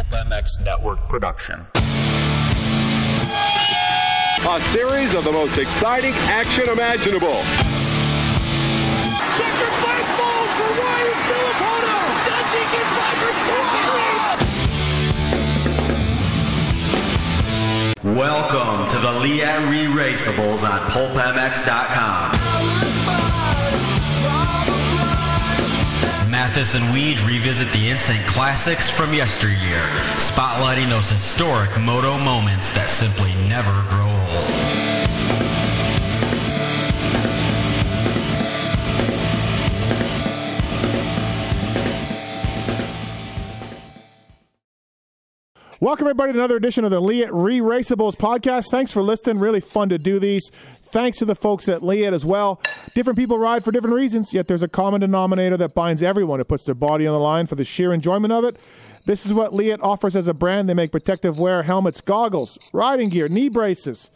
Pulp MX Network production. A series of the most exciting action imaginable. Sacrifice falls for Ryan Filippo. Does he get by for second? Welcome to the Leatt Re-Raceables on PulpMX.com. Matthes and Weege revisit the instant classics from yesteryear, spotlighting those historic moto moments that simply never grow old. Welcome, everybody, to another edition of the Leatt Re Raceables podcast. Thanks for listening. Really fun to do these. Thanks to the folks at Leatt as well. Different people ride for different reasons, yet there's a common denominator that binds everyone who puts their body on the line for the sheer enjoyment of it. This is what Leatt offers as a brand. They make protective wear, helmets, goggles, riding gear, knee braces,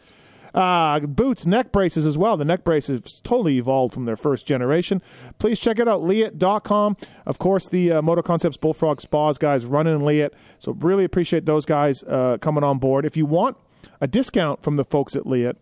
uh, boots, neck braces as well. The neck braces totally evolved from their first generation. Please check it out, Leatt.com. Of course, the uh, Moto Concepts Bullfrog Spas guys running in Leatt. So really appreciate those guys uh, coming on board. If you want a discount from the folks at Leatt,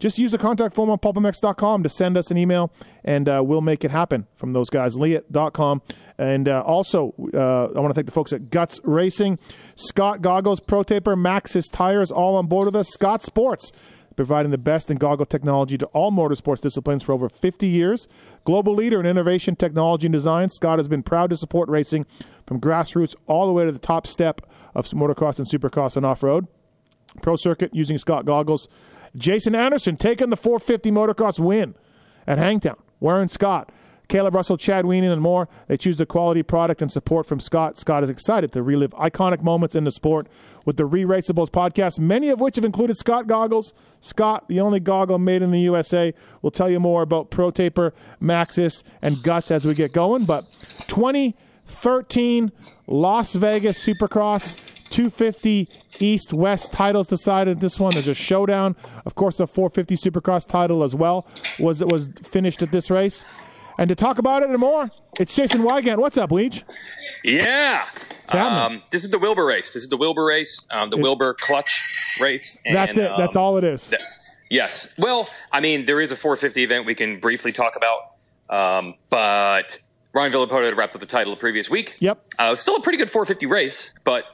just use the contact form on pulpmx.com to send us an email, and uh, we'll make it happen from those guys, Leatt.com. And uh, also, uh, I want to thank the folks at Guts Racing, Scott Goggles, Pro Taper, Maxxis Tires, all on board with us. Scott Sports, providing the best in goggle technology to all motorsports disciplines for over 50 years. Global leader in innovation, technology, and design, Scott has been proud to support racing from grassroots all the way to the top step of motocross and supercross and off-road. Pro Circuit using Scott goggles. Jason Anderson taking the 450 motocross win at Hangtown, Warren Scott. Caleb Russell, Chad Weenan, and more. They choose the quality product and support from Scott. Scott is excited to relive iconic moments in the sport with the Re Raceables podcast, many of which have included Scott goggles. Scott, the only goggle made in the USA, will tell you more about Pro Taper, Maxxis, and Guts as we get going. But 2013 Las Vegas Supercross 250 East West titles decided this one. There's a showdown. Of course, the 450 Supercross title as well was was finished at this race. And to talk about it and more, it's Jason Weigandt. What's up, Weege? Yeah. Um, this is the Wilbur race. This is the Wilbur race, um, the Wilbur clutch race. And, That's it. That's um, all it is. th- yes. Well, I mean, there is a 450 event we can briefly talk about, um, but Ryan Villopoto had wrapped up the title the previous week. Yep. Uh, it was still a pretty good 450 race, but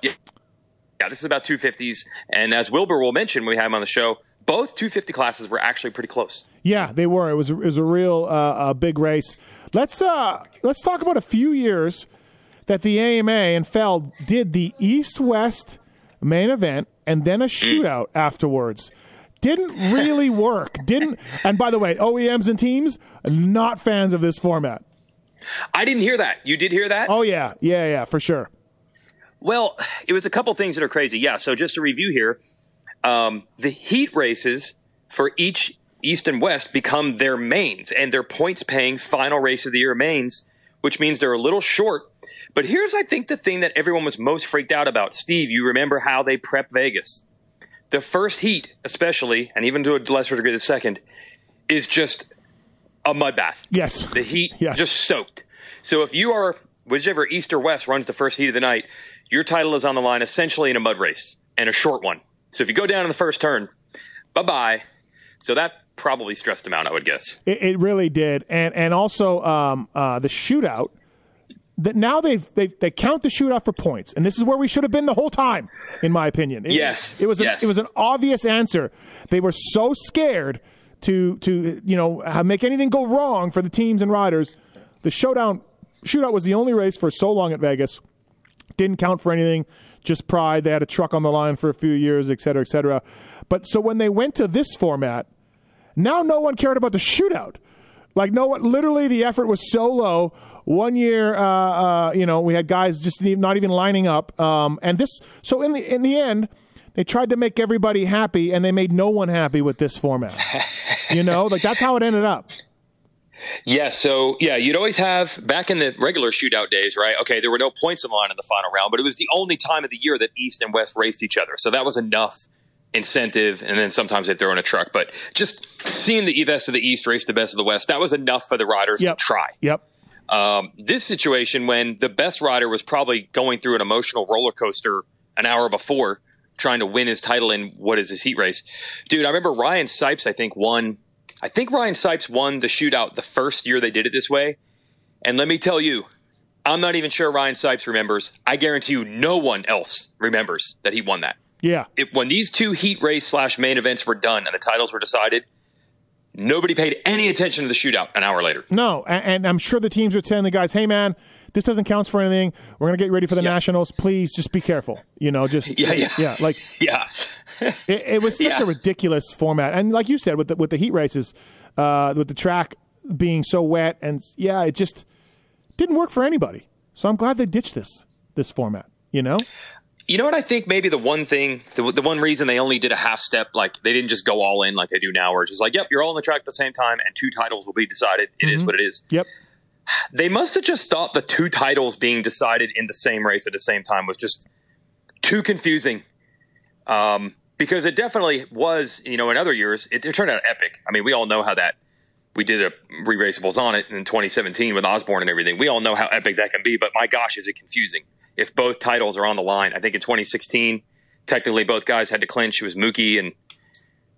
yeah, this is about 250s. And as Wilbur will mention when we have him on the show, both 250 classes were actually pretty close. Yeah, they were. It was it was a real uh, a big race. Let's uh let's talk about a few years that the AMA and Feld did the East West main event and then a shootout afterwards. Didn't really work. Didn't. And by the way, OEMs and teams not fans of this format. I didn't hear that. You did hear that? Oh yeah, yeah, yeah, for sure. Well, it was a couple things that are crazy. Yeah. So just to review here, um, the heat races for each East and West become their mains and their points paying final race of the year mains, which means they're a little short. But here's, I think, the thing that everyone was most freaked out about. Steve, you remember how they prep Vegas. The first heat, especially, and even to a lesser degree the second, is just a mud bath. Yes. The heat Yes. just soaked. So if you are whichever East or West runs the first heat of the night, your title is on the line essentially in a mud race and a short one. So if you go down in the first turn, bye bye. So that probably stressed him out, I would guess. It, it really did, and and also um, uh, the shootout. That now they've they they count the shootout for points, and this is where we should have been the whole time, in my opinion. It, Yes, it was yes. A, it was an obvious answer. They were so scared to to you know make anything go wrong for the teams and riders. The showdown shootout was the only race for so long at Vegas. Didn't count for anything, just pride. They had a truck on the line for a few years, et cetera, et cetera. But so when they went to this format, now no one cared about the shootout. Like no one, literally the effort was so low. One year, uh, uh, you know, we had guys just not even lining up, um, and this. So in the in the end, they tried to make everybody happy, and they made no one happy with this format. you know, like that's how it ended up. Yeah, so yeah, you'd always have back in the regular shootout days, right? Okay, there were no points in the line in the final round, but it was the only time of the year that East and West raced each other. So that was enough incentive, and then sometimes they'd throw in a truck. But just seeing the best of the East race the best of the West, that was enough for the riders Yep. to try. Yep. Um, this situation, when the best rider was probably going through an emotional roller coaster an hour before trying to win his title in what is this heat race. Dude, I remember Ryan Sipes, I think, won. I think Ryan Sipes won the shootout the first year they did it this way. And let me tell you, I'm not even sure Ryan Sipes remembers. I guarantee you no one else remembers that he won that. Yeah. It, when these two heat race slash main events were done and the titles were decided, nobody paid any attention to the shootout an hour later. No, and, and I'm sure the teams were telling the guys, "Hey, man, this doesn't count for anything. We're gonna get ready for the Yeah. nationals. Please, just be careful. You know, just Yeah, yeah. yeah. Like Yeah. it, it was such Yeah. a ridiculous format, and like you said, with the with the heat races, uh, with the track being so wet, and yeah, it just didn't work for anybody. So I'm glad they ditched this this format. You know, You know what I think? Maybe the one thing, the, the one reason they only did a half step, like they didn't just go all in like they do now, where it's just like, yep, you're all on the track at the same time, and two titles will be decided. It is what it is. yep. They must have just thought the two titles being decided in the same race at the same time was just too confusing. Um, because it definitely was, you know, in other years, it, it turned out epic. I mean, we all know how that we did a re-raceables on it in 2017 with Osborne and everything. We all know how epic that can be, but my gosh, is it confusing if both titles are on the line? I think in 2016, technically both guys had to clinch. It was Mookie and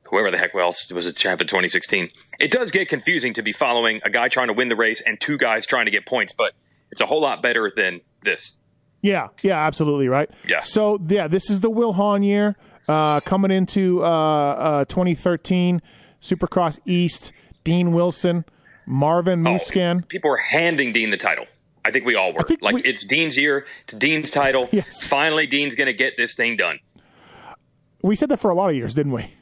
whoever the heck else was a champ in 2016. It does get confusing to be following a guy trying to win the race and two guys trying to get points, but it's a whole lot better than this. Yeah, yeah, absolutely right. Yeah. So yeah, this is the Will Hahn year uh, coming into uh, uh, 2013 Supercross East. Dean Wilson, Marvin Oh, people were handing Dean the title. I think we all were. Like we- it's Dean's year. It's Dean's title. Yes. Finally, Dean's going to get this thing done. We said that for a lot of years, didn't we?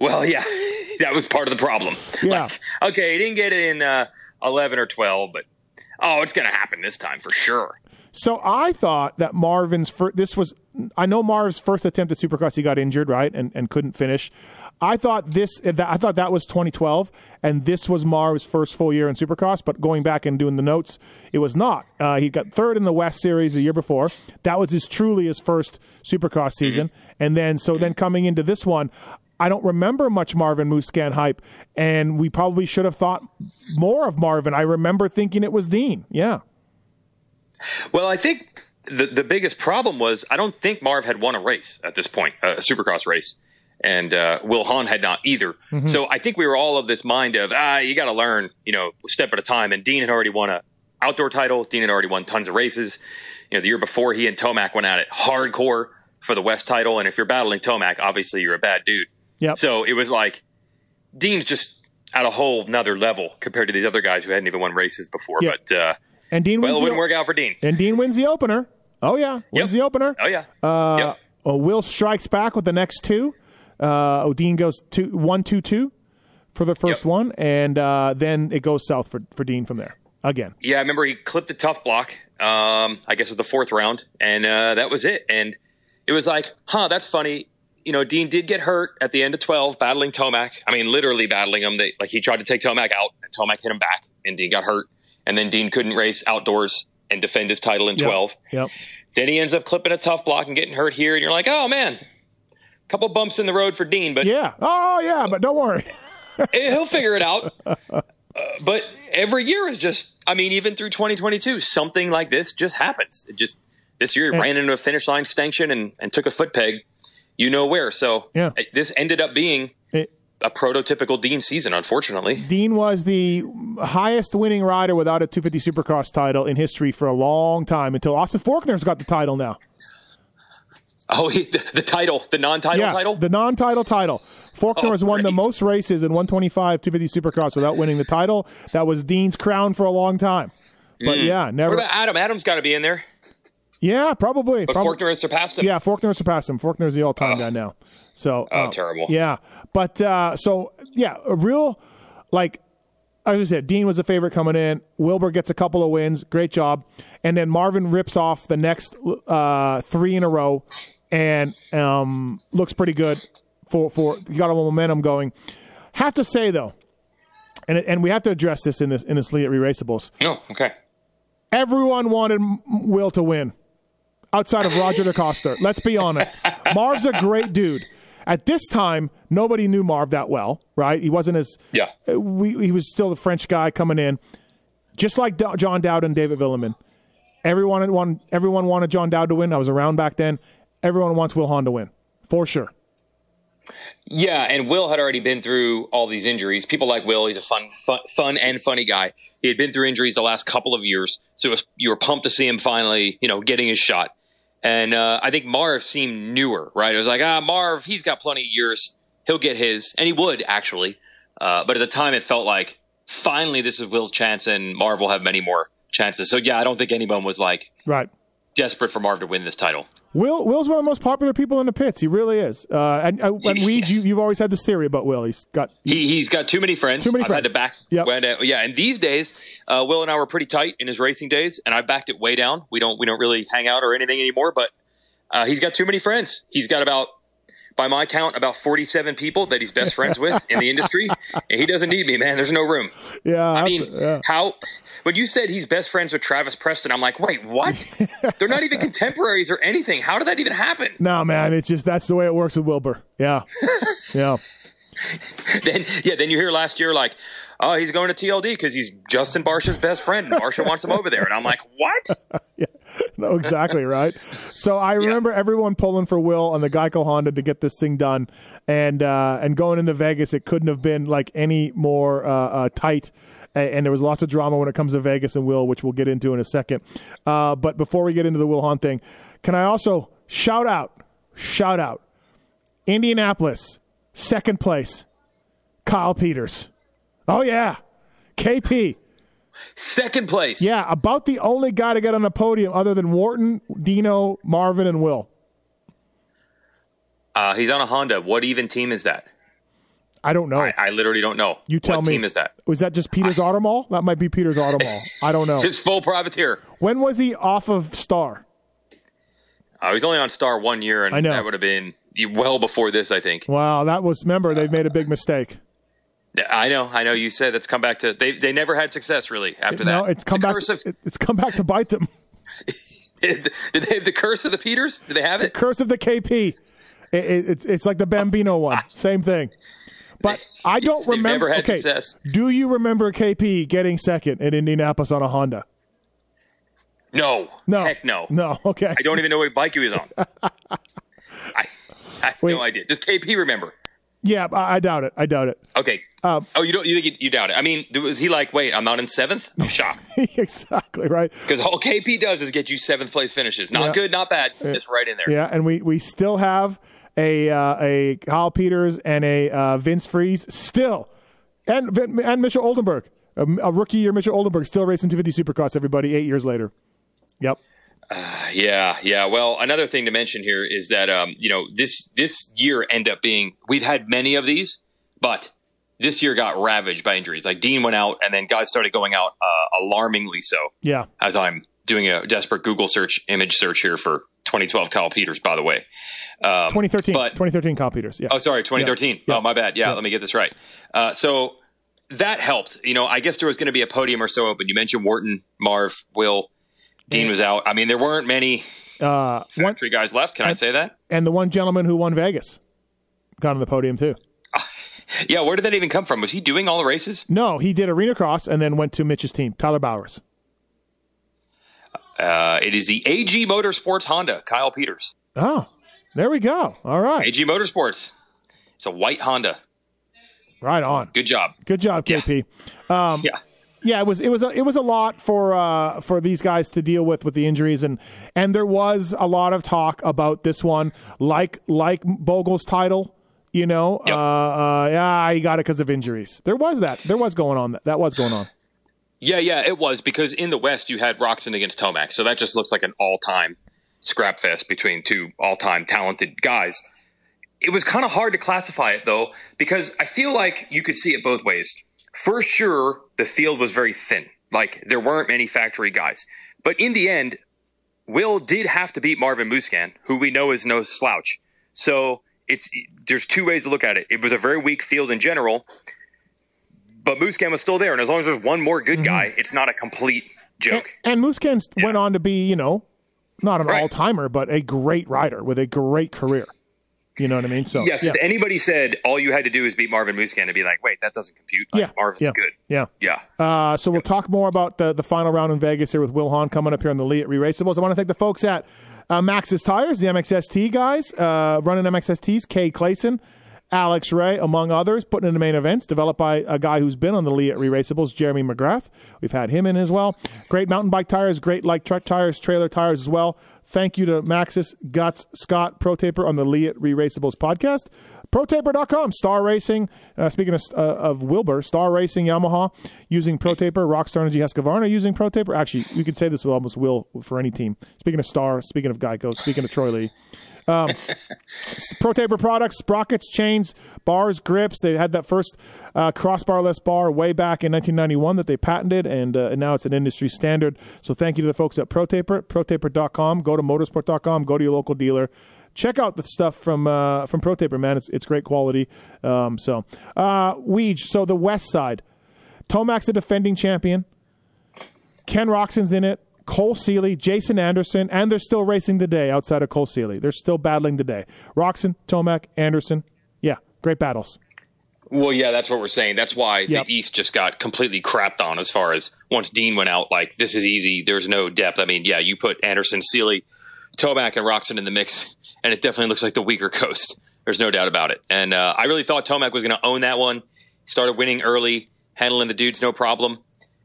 Well, yeah, that was part of the problem. Yeah. Like, okay, he didn't get it in uh, 11 or 12, but oh, it's going to happen this time for sure. So I thought that Marvin's first, this was I know Marv's first attempt at Supercross he got injured right and, and couldn't finish. I thought this I thought that was 2012 and this was Marv's first full year in Supercross. But going back and doing the notes, it was not. Uh, he got third in the West Series the year before. That was his truly his first Supercross season, and then so then coming into this one. I don't remember much Marvin Musquin hype, and we probably should have thought more of Marvin. I remember thinking it was Dean. Yeah. Well, I think the the biggest problem was I don't think Marv had won a race at this point, a Supercross race, and uh, Will Hahn had not either. So I think we were all of this mind of ah, you got to learn, you know, step at a time. And Dean had already won a outdoor title. Dean had already won tons of races. You know, the year before he and Tomac went at it hardcore for the West title. And if you're battling Tomac, obviously you're a bad dude. Yep. So it was like Dean's just at a whole nother level compared to these other guys who hadn't even won races before. Yeah. But uh, And Dean well, wins it the- wouldn't work out for Dean. And Dean wins the opener. Oh yeah, wins Yep. the opener. Oh yeah. Uh, yep. uh, Will strikes back with the next two. Uh, oh, Dean goes two, one, two, two for the first Yep. one, and uh, then it goes south for, for Dean from there again. Yeah, I remember he clipped the tough block. Um, I guess it was the fourth round, and uh, that was it. And it was like, huh, that's funny. You know, Dean did get hurt at the end of twelve, battling Tomac. I mean, literally battling him. They, like he tried to take Tomac out, and Tomac hit him back, and Dean got hurt. And then Dean couldn't race outdoors and defend his title in Yep. twelve. Yep. Then he ends up clipping a tough block and getting hurt here, and you're like, oh man, a couple bumps in the road for Dean, but Yeah. Oh yeah, but don't worry. he'll figure it out. Uh, but every year is just, I mean, even through 2022, something like this just happens. It just, this year, he ran into a finish line stanchion and, and took a foot peg, you know where. So Yeah. it- this ended up being a prototypical Dean season, unfortunately. Dean was the highest winning rider without a 250 Supercross title in history for a long time until Austin Forkner's got the title now. Oh, he, the, the title, the non title yeah, title? the non-title title. Forkner Oh, has won the most races in 125 250 Supercross without winning the title. That was Dean's crown for a long time. But mm. yeah, never. what about Adam? Adam's got to be in there, yeah, probably. but Forkner has surpassed him. Yeah, Forkner surpassed him. Forkner's the all-time guy now. So, Oh, uh, terrible. Yeah, but uh, so yeah, a real like I was said, Dean was a favorite coming in. Wilbur gets a couple of wins, great job, and then Marvin rips off the next uh, three in a row, and um, looks pretty good for for got a little momentum going. Have to say though, and and we have to address this in this in this league at Re-Raceables. No, okay. Everyone wanted Will to win outside of Roger DeCoster. Let's be honest. Marv's a great dude. At this time, nobody knew Marv that well, right? He wasn't as Yeah. we, he was still the French guy coming in, just like Do- John Dowd and David Vuillemin. Everyone won, everyone wanted John Dowd to win. I was around back then. everyone wants Will Hahn to win for sure. Yeah, and Will had already been through all these injuries. People like Will; he's a fun, fun, fun and funny guy. He had been through injuries the last couple of years, so was, you were pumped to see him finally, you know, getting his shot. And uh, I think Marv seemed newer, right? It was like, ah, Marv, he's got plenty of years; he'll get his, and he would actually. Uh, but at the time, it felt like finally this is Will's chance, and Marv will have many more chances. So yeah, I don't think anyone was like right desperate for Marv to win this title. Will Will's one of the most popular people in the pits. He really is. Uh, and uh, and Weege, Yes. you, you've always had this theory about Will. He's got He, he's got too many friends. Too many I've had friends. to back. Yep. went, uh, yeah, and these days, uh, Will and I were pretty tight in his racing days, and I backed it way down. We don't we don't really hang out or anything anymore. But uh, he's got too many friends. He's got about, by my count, about forty-seven people that he's best friends with in the industry, and he doesn't need me, man. There's no room. yeah. I mean, yeah. how when you said he's best friends with Travis Preston, I'm like, wait, what? They're not even contemporaries or anything. How did that even happen? no man, it's just that's the way it works with Wilbur. Yeah, yeah. then yeah, then you hear last year like, oh, he's going to TLD because he's Justin Barcia's best friend. and Barsha wants him over there, and I'm like, what? No, exactly right. So I remember everyone pulling for Will on the Geico Honda to get this thing done, and uh, and going into Vegas, it couldn't have been like any more uh, uh, tight. And there was lots of drama when it comes to Vegas and Will, which we'll get into in a second. Uh, but before we get into the Will Hahn thing, can I also shout out, shout out, Indianapolis, second place, Kyle Peters. Oh yeah, KP. Second place. Yeah, about the only guy to get on the podium other than Wharton, Dino, Marvin, and Will. Uh, he's on a Honda. What even team is that? I don't know. I, I literally don't know. you tell what me. team is that? Was that just Peter's Auto Mall? That might be Peter's Auto Mall. I don't know. Just full privateer. when was he off of Star? Uh, was only on Star one year, and I know. that would have been well before this, I think. Wow, that was. Remember, they made a big mistake. I know, I know. You said that's come back to they. They never had success really after that. No, it's come the back. Of, it's come back to bite them. did, did they have the curse of the Peters? Did they have it? Curse of the KP. It, it, it's it's like the Bambino one. Ah. Same thing. But I don't remember. never had okay, success. do you remember KP getting second in Indianapolis on a Honda? No, No. heck no. No. Okay. I don't even know what bike he was on. I, I have Wait. no idea. Does KP remember? Yeah, I, I doubt it. I doubt it. Okay. Um, oh, you don't? You think you, doubt it? I mean, was he like, wait, I'm not in seventh? I'm shocked exactly right. because all KP does is get you seventh place finishes. Not Yeah. good, not bad, just right in there. Yeah, and we we still have a uh, a Kyle Peters and a uh, Vince Friese still, and and Mitchell Oldenburg, a, a rookie year Mitchell Oldenburg still racing 250 Supercross. Everybody, eight years later. Yep. Yeah, yeah. Well, another thing to mention here is that um, you know this this year end up being we've had many of these, but this year got ravaged by injuries. Like Dean went out, and then guys started going out uh, alarmingly so. Yeah. As I'm doing a desperate Google search, image search here for 2012 Kyle Peters, by the way. Um, 2013. but 2013 Kyle Peters. Yeah. Oh, sorry, 2013. Yeah. Oh, my bad. Yeah, Yeah. let me get this right. Uh, so that helped. You know, I guess there was going to be a podium or so open. You mentioned Wharton, Marv, Will, Dean was out. I mean, there weren't many Uh, one, factory guys left. Can I say that? and the one gentleman who won Vegas got on the podium too. Yeah, where did that even come from? Was he doing all the races? No, he did arena cross and then went to Mitch's team, Tyler Bowers. Uh, it is the AG Motorsports Honda, Kyle Peters. Oh, there we go. All right, AG Motorsports. It's a white Honda. right on. Good job. Good job, KP. Yeah. yeah, it was it was a, it was a lot for uh, for these guys to deal with with the injuries and and there was a lot of talk about this one, like like Bogle's title. You know, Yep. uh, uh, yeah, he got it because of injuries. There was that. There was going on. That was going on. Yeah, yeah, it was because in the West you had Roczen against Tomac, so that just looks like an all-time scrap fest between two all-time talented guys. It was kind of hard to classify it though because I feel like you could see it both ways. For sure, the field was very thin. Like there weren't many factory guys. But in the end, Will did have to beat Marvin Musquin, who we know is no slouch. So it's there's two ways to look at it. It was a very weak field in general, but Musquin was still there, and as long as there's one more good mm-hmm. guy, it's not a complete joke. And Musquin went on to be, you know, not an Right. all timer, but a great rider with a great career. You know what I mean? So Yes, yeah, if anybody said all you had to do is beat Marvin Musquin and be like, wait, that doesn't compute. Like, yeah, Marvin's yeah, good. Yeah. Yeah. Uh, so we'll talk more about the, the final round in Vegas here with Will Hahn coming up here on the Leatt Re-Raceables. I want to thank the folks at Uh, Maxxis Tires, the MXST guys, uh, running MXSTs, Cade Clason, Alex Ray, among others, putting in the main events, developed by a guy who's been on the Leatt Re-Raceables, Jeremy McGrath. We've had him in as well. Great mountain bike tires, great light truck tires, trailer tires as well. Thank you to Maxxis, Guts, Scott, Pro Taper on the Leatt Re-Raceables podcast. ProTaper.com, Star Racing. Uh, speaking of, uh, of Wilbur, Star Racing Yamaha using Pro Taper, Rockstar Energy Husqvarna using Pro Taper. Actually, you could say this will almost will for any team. Speaking of Star, speaking of Geico, speaking of Troy Lee. Um, Pro Taper products, sprockets, chains, bars, grips. They had that first uh, crossbarless bar way back in 1991 that they patented, and, uh, and now it's an industry standard. So thank you to the folks at Pro Taper, ProTaper.com. Go to motorsport.com. Go to your local dealer. Check out the stuff from uh, from Pro Taper, man. It's it's great quality. Um, so, uh, Weege. So the West Side, Tomac's the defending champion. Ken Roczen's in it. Cole Seely, Jason Anderson, and they're still racing today outside of Cole Seely. They're still battling today. Roczen, Tomac, Anderson. Yeah, great battles. Well, yeah, that's what we're saying. That's why Yep. the East just got completely crapped on as far as once Dean went out, like, this is easy. There's no depth. I mean, yeah, you put Anderson, Seely, Tomac, and Roczen in the mix, and it definitely looks like the weaker coast. There's no doubt about it. And uh, I really thought Tomac was going to own that one. Started winning early, handling the dudes no problem.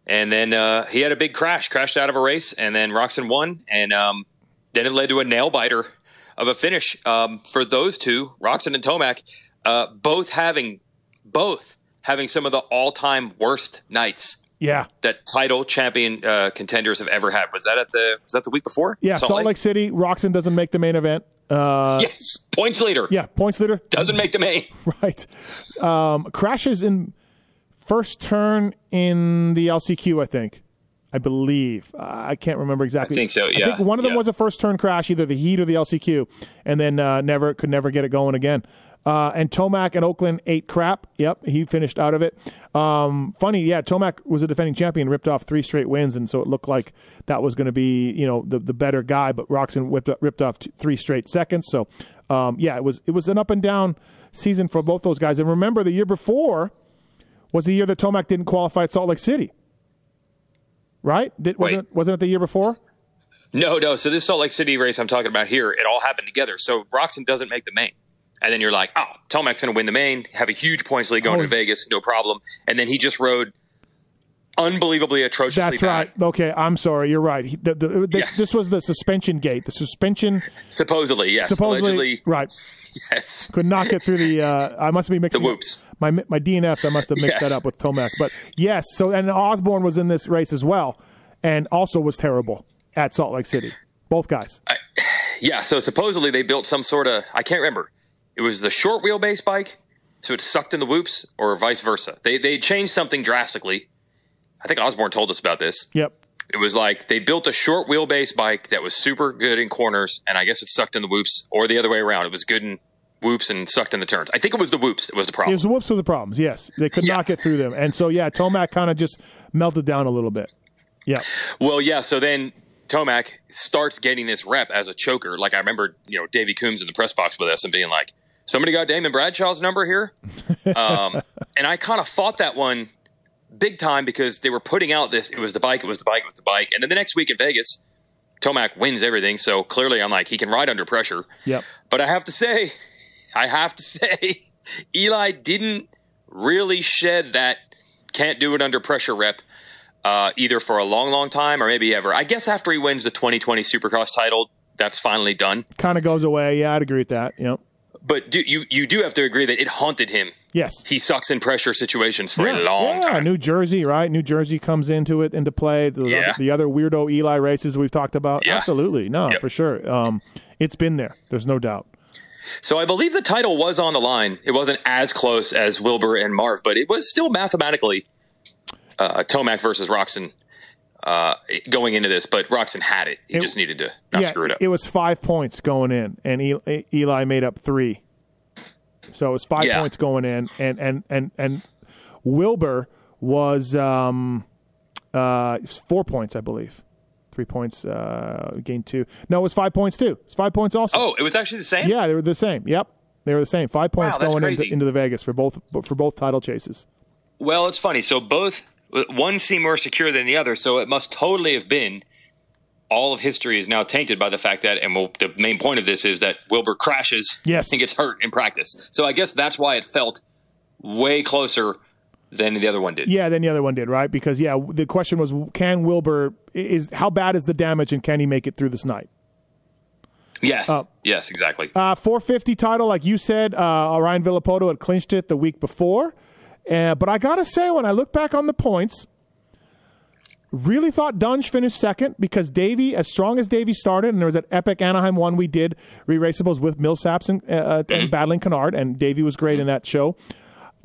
And then uh, he had a big crash, crashed out of a race, and then Roczen won. And um, then it led to a nail biter of a finish um, for those two, Roczen and Tomac, uh, both having both having some of the all-time worst nights Yeah. that title champion uh, contenders have ever had. Was that at the was that the week before? Yeah, Salt, Lake City, Roczen doesn't make the main event. Uh, Yes, points leader yeah, points leader. doesn't make the main. Right. Um, crashes in first turn in the LCQ, I think. I believe. I can't remember exactly. I think so, Yeah. I think one of them yeah. was a first turn crash, either the Heat or the LCQ, and then uh, never could never get it going again. Uh, and Tomac and Oakland ate crap. Yep, he finished out of it. Um, funny, yeah. Tomac was a defending champion, ripped off three straight wins, and so it looked like that was going to be, you know, the the better guy. But Roczen whipped, ripped off t- three straight seconds. So, um, yeah, it was it was an up and down season for both those guys. And remember, the year before was the year that Tomac didn't qualify at Salt Lake City. Right? Did, wasn't, it, wasn't it the year before? No, no. So this Salt Lake City race I'm talking about here, it all happened together. So Roczen doesn't make the main. And then you're like, oh, Tomac's going to win the main, have a huge points lead going Oh, to Vegas, no problem. And then he just rode unbelievably atrociously That's bad. right. Okay, I'm sorry. You're right. He, the, the, this, Yes. this was the suspension gate. The suspension Supposedly, yes. supposedly Allegedly, right yes. could not get through the. Uh, I must be mixing The up whoops. My my DNFs. I must have mixed Yes. that up with Tomac. But yes. So and Osborne was in this race as well, and also was terrible at Salt Lake City. Both guys. Yeah, so supposedly they built some sort of I can't remember. It was the short wheelbase bike, so it sucked in the whoops, or vice versa. They they changed something drastically. I think Osborne told us about this. Yep. It was like they built a short wheelbase bike that was super good in corners, and I guess it sucked in the whoops, or the other way around. It was good in whoops and sucked in the turns. I think it was the whoops that was the problem. It was the whoops were the problems. Yes, they could Yeah. not get through them, and so yeah, Tomac kind of just melted down a little bit. Yeah. Well, yeah. So then Tomac starts getting this rep as a choker. Like I remember, you know, Davey Coombs in the press box with us and being like, "Somebody got Damon Bradshaw's number here," um, and I kind of fought that one big time because they were putting out this. It was the bike. It was the bike. It was the bike. And then the next week in Vegas, Tomac wins everything. So clearly, I'm like, he can ride under pressure. Yep. But I have to say, I have to say, Eli didn't really shed that can't do it under pressure rep uh, either for a long, long time or maybe ever. I guess after he wins the 2020 Supercross title, that's finally done. Kind of goes away. Yeah, I'd agree with that. Yep. But do, you you do have to agree that it haunted him. Yes. He sucks in pressure situations for yeah, a long yeah, time. New Jersey, right? New Jersey comes into it into play. The, Yeah. the other weirdo Eli races we've talked about. Yeah. Absolutely, no, Yep. for sure. Um, it's been there. There's no doubt. So I believe the title was on the line. It wasn't as close as Wilbur and Marv, but it was still mathematically uh, Tomac versus Roczen uh, going into this. But Roczen had it. He It- just needed to not yeah, screw it up. it was five points going in, and Eli, Eli made up three. So it was five Yeah. points going in, and and and and Wilbur was um, uh, four points, I believe. Three points, uh, gained two. No, it was five points too. It's five points also. oh, it was actually the same. Yeah, they were the same. Yep, they were the same. Five points that's going into, into the Vegas for both for both title chases. Well, it's funny. So both one seemed more secure than the other. So it must totally have been all of history is now tainted by the fact that, and we'll, the main point of this is that Wilbur crashes Yes. and gets hurt in practice. So I guess that's why it felt way closer than the other one did. Yeah, than the other one did, right? Because yeah, the question was, can Wilbur is how bad is the damage, and can he make it through this night? Yes. yes, exactly. Uh, 450 title, like you said, uh, Ryan Villopoto had clinched it the week before. Uh, but I gotta say, when I look back on the points, really thought Dunge finished second because Davey, as strong as Davey started, and there was that epic Anaheim one we did re-raceables with Millsaps and, uh, and battling Canard, and Davey was great in that show.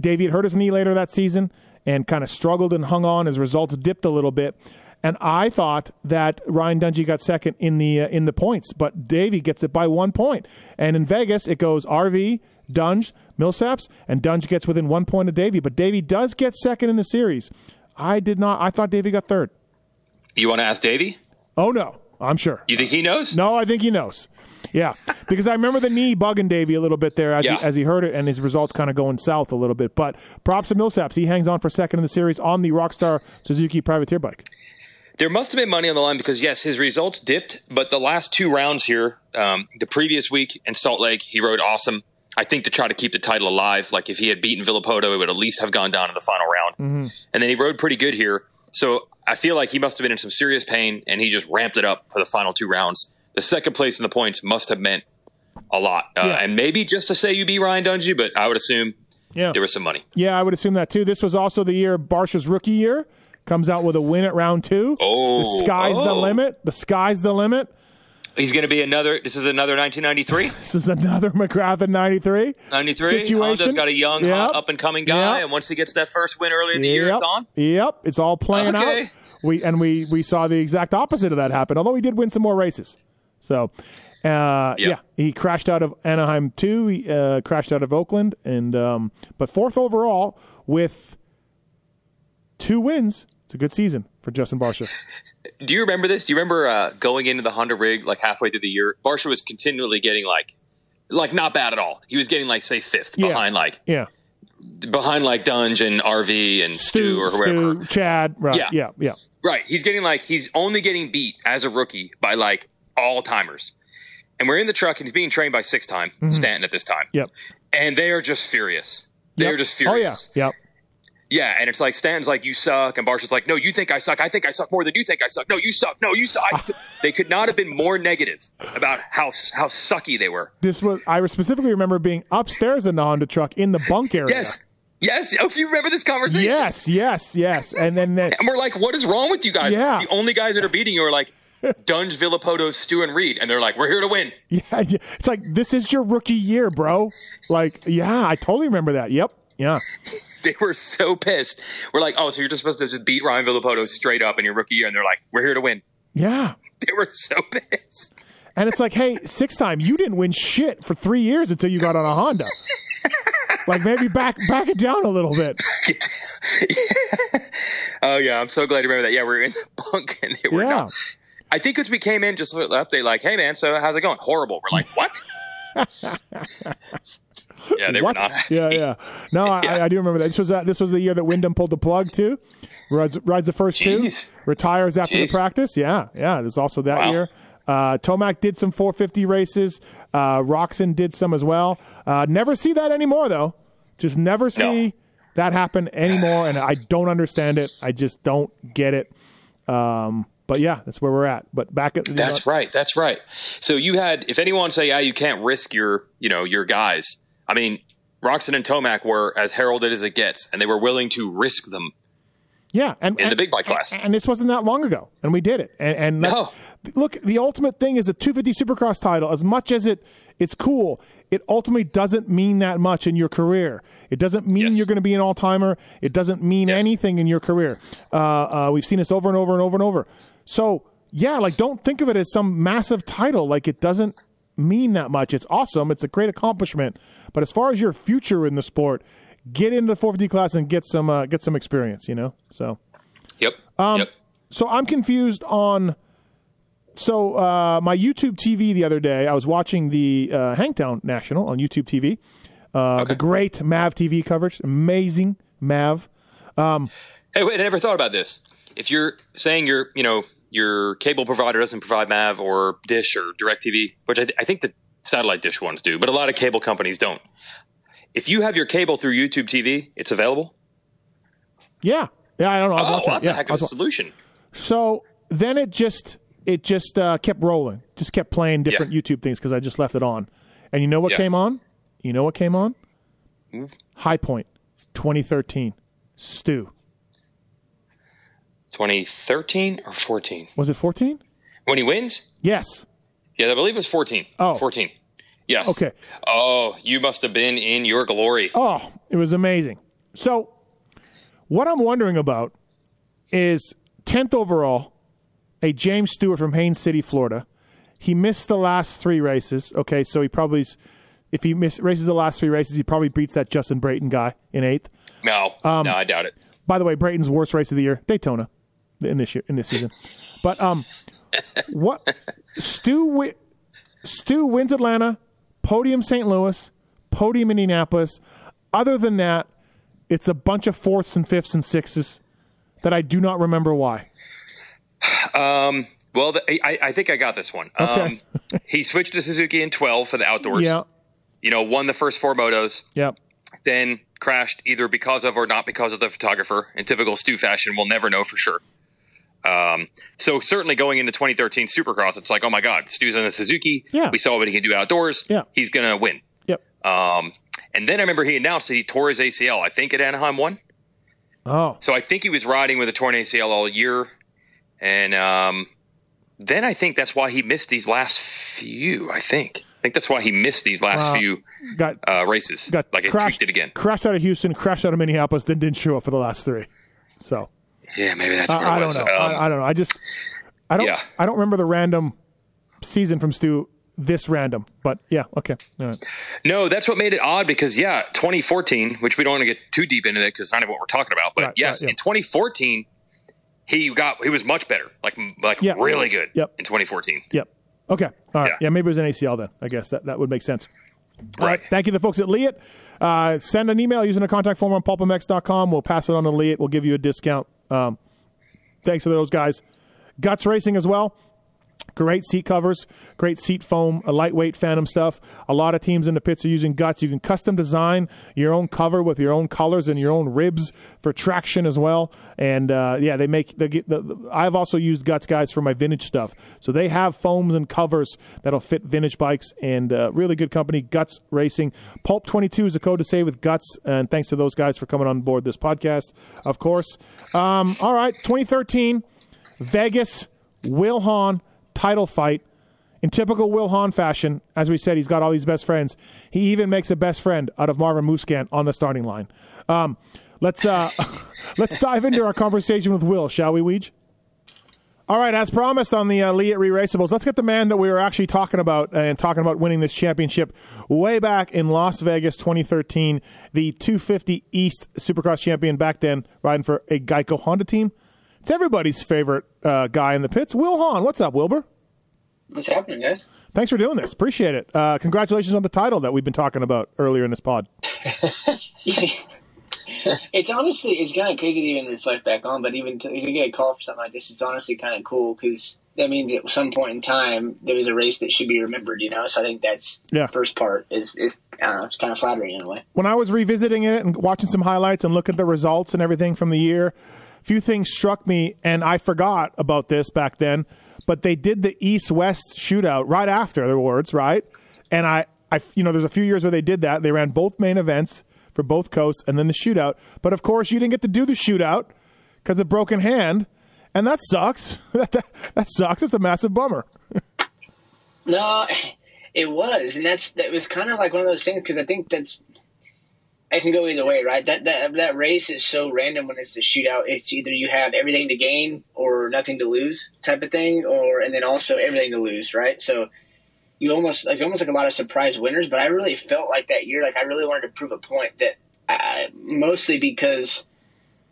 Davey had hurt his knee later that season and kind of struggled and hung on. His results dipped a little bit. And I thought that Ryan Dungey got second in the uh, in the points, but Davey gets it by one point. And in Vegas, it goes RV, Dunge, Millsaps, and Dunge gets within one point of Davey. But Davey does get second in the series. I did not. I thought Davey got third. you want to ask Davey? Oh no, I'm sure. You think he knows? No, I think he knows. Yeah, because I remember the knee bugging Davey a little bit there as, Yeah. he, as he heard it, and his results kind of going south a little bit. But props to Millsaps. He hangs on for second in the series on the Rockstar Suzuki Privateer bike. There must have been money on the line because yes, his results dipped, but the last two rounds here, um, the previous week in Salt Lake, he rode awesome. I think to try to keep the title alive, like if he had beaten Villopoto, it would at least have gone down in the final round. And then he rode pretty good here, so I feel like he must have been in some serious pain, and he just ramped it up for the final two rounds. The second place in the points must have meant a lot, uh, Yeah. and maybe just to say you beat Ryan Dungey, but I would assume Yeah, there was some money. yeah, I would assume that too. This was also the year Barcia's rookie year. Comes out with a win at round two. Oh, the sky's the oh. limit. The sky's the limit. He's going to be another. This is another 1993. This is another McGrath in '93 93. situation. Honda's got a young, Yep. hot, up and coming guy, Yep. and once he gets that first win early in the year, Yep. it's on. Yep, it's all playing Okay. out. We and we we saw the exact opposite of that happen. Although he did win some more races. So, uh, yeah, he crashed out of Anaheim two. He uh, crashed out of Oakland, and um, but fourth overall with two wins. It's a good season for Justin Barcia. Do you remember this? Do you remember uh, going into the Honda rig like halfway through the year? Barcia was continually getting like, like not bad at all. He was getting like say fifth Yeah. behind like Yeah, behind like Dunge and RV and Stu, or whoever. Stu, Chad, right? Yeah. yeah, yeah. Right. He's getting like he's only getting beat as a rookie by like all timers. And we're in the truck and he's being trained by six time Stanton at this time. Mm-hmm. Yep. And they are just furious. They Yep. are just Oh yeah, furious. yep. Yeah, and it's like Stanton's like, you suck, and Barcia's like, no, you think I suck. I think I suck more than you think I suck. No, you suck. No, you suck. They could not have been more negative about how how sucky they were. This was I specifically remember being upstairs in the Honda truck in the bunk area. Yes, yes. Oh, you remember this conversation? Yes, yes, yes. And then then And we're like, what is wrong with you guys? Yeah. The only guys that are beating you are like Dunge, Villopoto, Stu, and Reed, and they're like, we're here to win. yeah, yeah, it's like this is your rookie year, bro. Like, yeah, I totally remember that. Yep. Yeah. They were so pissed. We're like, oh, so you're just supposed to just beat Ryan Villopoto straight up in your rookie year, and they're like, we're here to win. Yeah. They were so pissed. And it's like, hey, six time, you didn't win shit for three years until you got on a Honda. like maybe back back it down a little bit. Oh yeah, I'm so glad you remember that. Yeah, we're in the bunk, and they were Yeah. not. I think as we came in, just for update, like, hey man, so how's it going? Horrible. We're like, what? Yeah, they what? were not. Yeah, yeah. No, I, I, I do remember that. This was uh, this was the year that Windham pulled the plug too. Rides, rides the first Jeez. two, retires after the practice. Yeah, yeah. There's also that Wow. year. Uh, Tomac did some 450 races. Uh, Roczen did some as well. Uh, never see that anymore though. Just never see that happen anymore, and I don't understand it. I just don't get it. Um, but yeah, that's where we're at. But back at you know, That's right. That's right. So you had, if anyone say, yeah, you can't risk your, you know, your guys. I mean, Roczen and Tomac were as heralded as it gets, and they were willing to risk them. Yeah, and in the big bike class. and, and this wasn't that long ago, and we did it. And, and No. look, the ultimate thing is a 250 Supercross title. As much as it it's cool, it ultimately doesn't mean that much in your career. It doesn't mean Yes. you're going to be an all timer. It doesn't mean Yes. anything in your career. Uh, uh, we've seen this over and over and over and over. So yeah, like don't think of it as some massive title. Like it doesn't mean that much. It's awesome. It's a great accomplishment. But as far as your future in the sport, get into the 450 class and get some uh, get some experience. You know, so. Yep. Um, yep. So I'm confused on. So uh, my YouTube TV the other day, I was watching the uh, Hangtown National on YouTube TV. Uh, The great Mav TV coverage, amazing Mav. Um, Hey, wait, I never thought about this. If you're saying you're, you know, your cable provider doesn't provide Mav or Dish or DirecTV, which I, th- I think the satellite dish ones do, but a lot of cable companies don't. If you have your cable through YouTube TV, it's available. Yeah, yeah. I don't know. I was Oh, that's yeah, a heck of a solution. So then it just it just uh, kept rolling, just kept playing different Yeah. YouTube things because I just left it on. And you know what Yeah. came on? You know what came on? Hmm? High Point, 2013. Stu. 2013 or 14? Was it 14? When he wins? Yes. Yeah, I believe it was 14. Oh. 14. Yes. Okay. Oh, you must have been in your glory. Oh, it was amazing. So, what I'm wondering about is 10th overall, a James Stewart from Haines City, Florida. He missed the last three races. Okay, so he probably, if he miss, races the last three races, he probably beats that Justin Brayton guy in eighth. No, Um, no, I doubt it. By the way, Brayton's worst race of the year, Daytona, in this year, in this season. But um, what Stu wi- Stu wins Atlanta, podium St. Louis, podium Indianapolis. Other than that, it's a bunch of fourths and fifths and sixes that I do not remember why. Um. Well, the, I, I think I got this one. Okay. Um, he switched to Suzuki in 12 for the outdoors. Yeah, You know, won the first four motos, yeah, then crashed either because of or not because of the photographer. In typical Stu fashion, we'll never know for sure. Um, so certainly going into 2013 Supercross, it's like, oh my God, Stu's in the Suzuki. Yeah. We saw what he can do outdoors. Yeah. He's going to win. yep. Um, and then I remember he announced that he tore his ACL, I think at Anaheim 1. Oh, So I think he was riding with a torn ACL all year, and um, then I think that's why he missed these last few. I think. I think that's why he missed these last Wow. few got uh, races. got like it crashed it again. Crashed out of Houston, crashed out of Minneapolis, then didn't show up for the last three. So Yeah, maybe that's I, it I was. don't know. Um, I, I don't know. I just I don't Yeah. I don't remember the random season from Stu this random. But yeah, okay. All right. no, that's what made it odd because yeah, 2014, which we don't want to get too deep into it because it's not even what we're talking about. But Right, yes, right, yeah. in 2014, he got he was much better, like like Yeah. really good. Yep. In 2014. Yep. Okay. All right. Yeah. Yeah. maybe it was an ACL then. I guess that, that would make sense. All right. Thank you to the folks at Leatt. Uh, send an email using the contact form on pulpmx.com. We'll pass it on to Leatt. We'll give you a discount. Um, thanks to those guys. Guts Racing as well. Great seat covers, great seat foam, a lightweight Phantom stuff. A lot of teams in the pits are using Guts. You can custom design your own cover with your own colors and your own ribs for traction as well. And uh, yeah, they make. They get the, I've also used Guts guys for my vintage stuff, so they have foams and covers that'll fit vintage bikes. And uh, really good company, Guts Racing. Pulp Twenty Two is a code to save with Guts. And thanks to those guys for coming on board this podcast, of course. Um, all right, 2013. Vegas, Will Hahn, title fight. In typical Will Hahn fashion, as we said, he's got all these best friends. He even makes a best friend out of Marvin Musquin on the starting line. Um, let's uh, let's dive into our conversation with Will, shall we, Weege? All right, as promised on the uh, Leatt Re-Raceables, let's get the man that we were actually talking about and talking about winning this championship way back in Las Vegas 2013, the 250 East Supercross champion back then, riding for a Geico Honda team. It's everybody's favorite uh, guy in the pits, Will Hahn. What's up, Wilbur? What's happening, guys? Thanks for doing this. Appreciate it. Uh, congratulations on the title that we've been talking about earlier in this pod. it's honestly, it's kind of crazy to even reflect back on, but even to, you get a call for something like this, it's honestly kind of cool because that means at some point in time there was a race that should be remembered, you know. So I think that's Yeah. the first part is, is I don't know, it's kind of flattering in a way. when I was revisiting it and watching some highlights and looking at the results and everything from the year, few things struck me, and I forgot about this back then. But they did the East West shootout right after the awards, right? And I, I, you know, there's a few years where they did that. They ran both main events for both coasts, and then the shootout. But of course, you didn't get to do the shootout because of broken hand, and that sucks. that, that, that sucks. It's a massive bummer. No, it was, and that's that was kind of like one of those things because I think that's it can go either way, right? That that that race is so random when it's a shootout. It's either you have everything to gain or nothing to lose type of thing, or and then also everything to lose, right? So you almost like almost like a lot of surprise winners. But I really felt like that year, like I really wanted to prove a point that uh, mostly because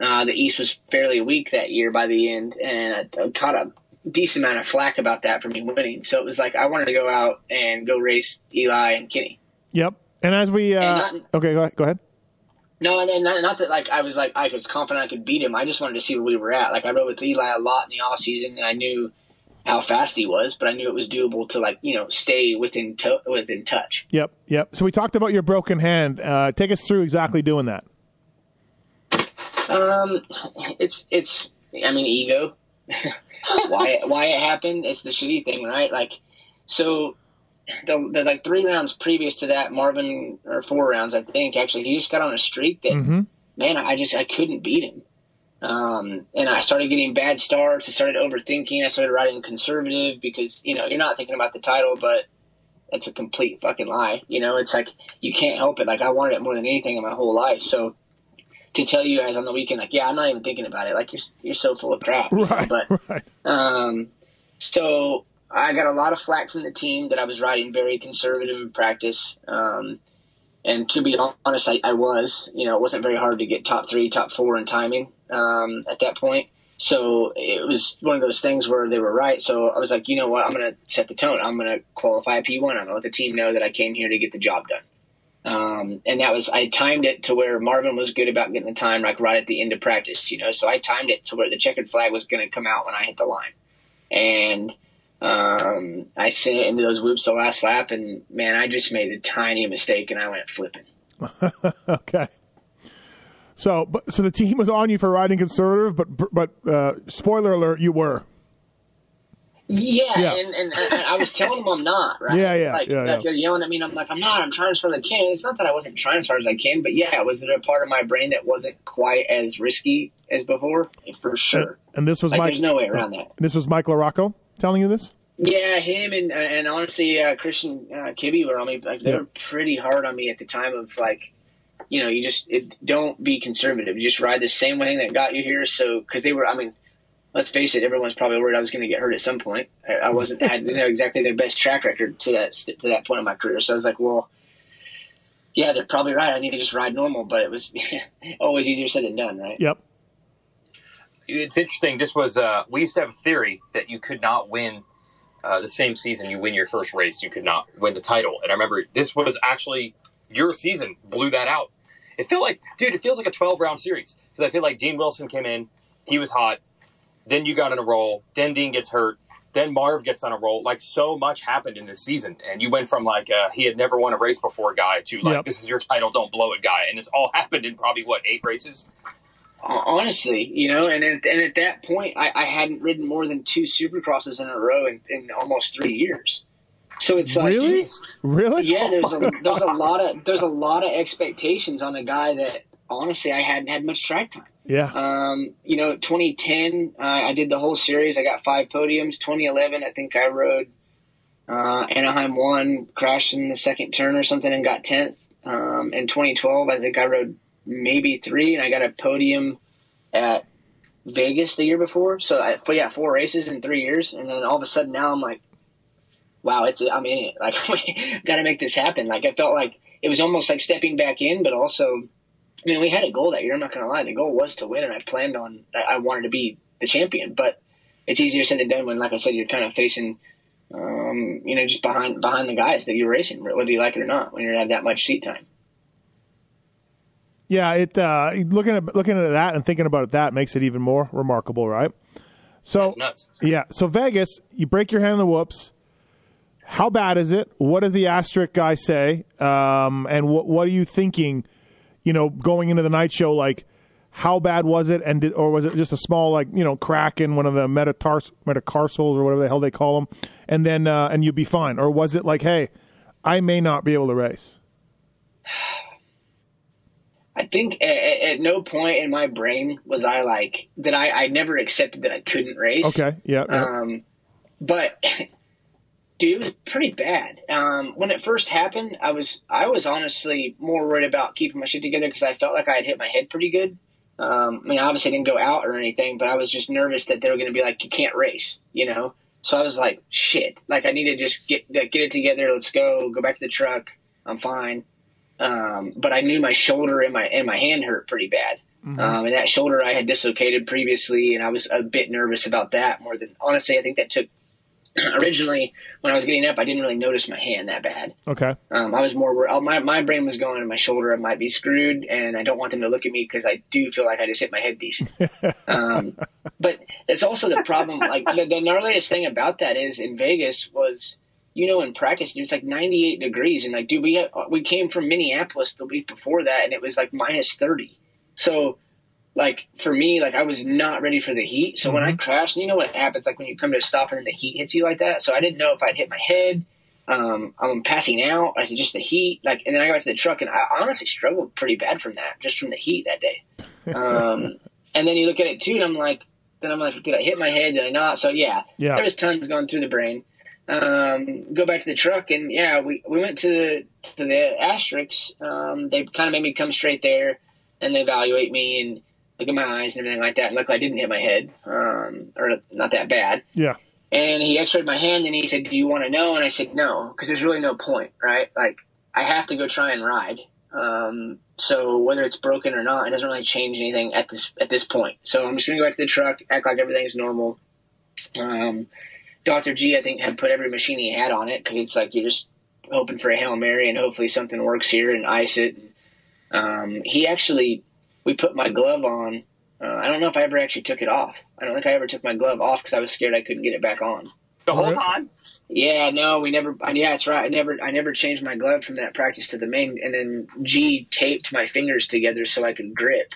uh, the East was fairly weak that year by the end, and I, I caught a decent amount of flack about that for me winning. So it was like I wanted to go out and go race Eli and Kenny. Yep. And as we, uh, And not- okay, go ahead. Go ahead. No, and, and not, not that like I was like I was confident I could beat him. I just wanted to see where we were at. Like I rode with Eli a lot in the off season, and I knew how fast he was, but I knew it was doable to like you know stay within to- within touch. Yep, yep. So we talked about your broken hand. Uh, take us through exactly doing that. Um, it's it's I mean ego. why why it happened? It's the shitty thing, right? Like so. The, the like three rounds previous to that, Marvin or four rounds, I think. Actually, he just got on a streak that Mm-hmm. man, I just I couldn't beat him. Um, and I started getting bad starts. I started overthinking. I started riding conservative because you know you're not thinking about the title, but it's a complete fucking lie. You know, it's like you can't help it. Like I wanted it more than anything in my whole life. So to tell you guys on the weekend, like, yeah, I'm not even thinking about it. Like you're you're so full of crap. know? Right, But right. um, so I got a lot of flack from the team that I was riding very conservative in practice. Um, and to be honest, I, I was. You know, it wasn't very hard to get top three, top four in timing um, at that point. So it was one of those things where they were right. So I was like, you know what? I'm going to set the tone. I'm going to qualify a P1. I'm going to let the team know that I came here to get the job done. Um, and that was, I timed it to where Marvin was good about getting the time, like right at the end of practice, you know. So I timed it to where the checkered flag was going to come out when I hit the line. And um, I sent it into those whoops the last lap, and man, I just made a tiny mistake, and I went flipping. Okay. So, but so the team was on you for riding conservative, but but uh, spoiler alert, you were. Yeah, Yeah. and, and I, I was telling them I'm not, right? Yeah, yeah, Like, yeah, like yeah. they're yelling at me, and I'm like, I'm not. I'm trying as far as I can. It's not that I wasn't trying as hard as I can, but yeah, was it a part of my brain that wasn't quite as risky as before? For sure. And this was Like, Mike. there's no way around that. This was Mike LaRocco telling you this. Yeah, him and and honestly, uh, Christian uh, Kibbe were on me. Like they Yeah. were pretty hard on me at the time of like, you know, you just it, don't be conservative. You just ride the same way that got you here. So because they were, I mean, let's face it, everyone's probably worried I was going to get hurt at some point. I, I wasn't. I didn't know exactly their best track record to that to that point in my career. So I was like, well. Yeah, they're probably right. I need to just ride normal, but it was always easier said than done, right? Yep. It's interesting. This was uh, we used to have a theory that you could not win uh, the same season you win your first race. You could not win the title. And I remember this was actually your season blew that out. It felt like, dude, it feels like a twelve round series because I feel like Dean Wilson came in, he was hot. Then you got on a roll. Then Dean gets hurt. Then Marv gets on a roll. Like so much happened in this season, and you went from like uh, he had never won a race before guy to like Yep. this is your title, don't blow it guy, and this all happened in probably what eight races. Honestly, you know, and at, and at that point, I, I hadn't ridden more than two supercrosses in a row in, in almost three years. So it's like, Really? Really? yeah, there's a there's a lot of there's a lot of expectations on a guy that honestly I hadn't had much track time. Yeah. Um, you know, 2010, uh, I did the whole series. I got five podiums. 2011, I think I rode uh, Anaheim one, crashed in the second turn or something, and got 10th. Um, in 2012, I think I rode maybe three, and I got a podium at Vegas the year before. So, I, but yeah, four races in three years, and then all of a sudden now I'm like, wow, it's I'm in it. Like, got to make this happen. Like, I felt like it was almost like stepping back in, but also I mean, we had a goal that year. I'm not to lie. The goal was to win, and I planned on. I wanted to be the champion, but it's easier said than done when, like I said, you're kind of facing, um, you know, just behind behind the guys that you're racing, whether you like it or not. When you're have that much seat time. Yeah, it uh, looking at looking at that and thinking about that makes it even more remarkable, right? So That's nuts. yeah, so Vegas, you break your hand in the whoops. How bad is it? What did the asterisk guy say? Um, and what what are you thinking? You know, going into the night show, like how bad was it? And did, or was it just a small like you know crack in one of the metatars metatarsals or whatever the hell they call them, and then uh, and you'd be fine? Or was it like, hey, I may not be able to race? I think at, at no point in my brain was I like that. I I never accepted that I couldn't race. Okay, yeah, yeah. Um, but dude, it was pretty bad. Um, when it first happened, I was I was honestly more worried about keeping my shit together because I felt like I had hit my head pretty good. Um, I mean, obviously I didn't go out or anything, but I was just nervous that they were going to be like, "You can't race," you know. So I was like, "Shit!" Like I need to just get get it together. Let's go. Go back to the truck. I'm fine. Um, but I knew my shoulder and my and my hand hurt pretty bad. Um, and that shoulder I had dislocated previously, and I was a bit nervous about that more than honestly. I think that took originally when I was getting up, I didn't really notice my hand that bad. Okay. Um, I was more uh, my my brain was going to my shoulder. I might be screwed, and I don't want them to look at me because I do feel like I just hit my head decent. um, but it's also the problem. Like the, the gnarliest thing about that is in Vegas was, you know, in practice dude, it's like 98 degrees, and like, dude, we we came from Minneapolis the week before that, and it was like minus 30. So like for me, like I was not ready for the heat. So mm-hmm. when I crashed, you know what happens like when you come to a stop and then the heat hits you like that. So I didn't know if I'd hit my head. Um, I'm passing out. I said just the heat. Like, and then I got to the truck and I honestly struggled pretty bad from that, just from the heat that day. Um, and then you look at it too, and I'm like, then I'm like, did I hit my head? Did I not? So yeah, yeah. there was tons going through the brain. Um, go back to the truck and yeah, we, we went to the, to the asterisks. Um, they kind of made me come straight there and they evaluate me and, look at my eyes and everything like that. And luckily, I didn't hit my head, um, or not that bad. Yeah. And he X-rayed my hand and he said, "Do you want to know?" And I said, "No," because there's really no point, right? Like I have to go try and ride. Um, so whether it's broken or not, it doesn't really change anything at this at this point. So I'm just gonna go back to the truck, act like everything's normal. Um, Dr. G, I think, had put every machine he had on it because it's like you're just hoping for a hail mary and hopefully something works here and ice it. Um, he actually we put my glove on. Uh, I don't know if I ever actually took it off. I don't think I ever took my glove off because I was scared I couldn't get it back on. The whole time? Yeah, no, we never. Yeah, that's right. I never, I never changed my glove from that practice to the main, and then G taped my fingers together so I could grip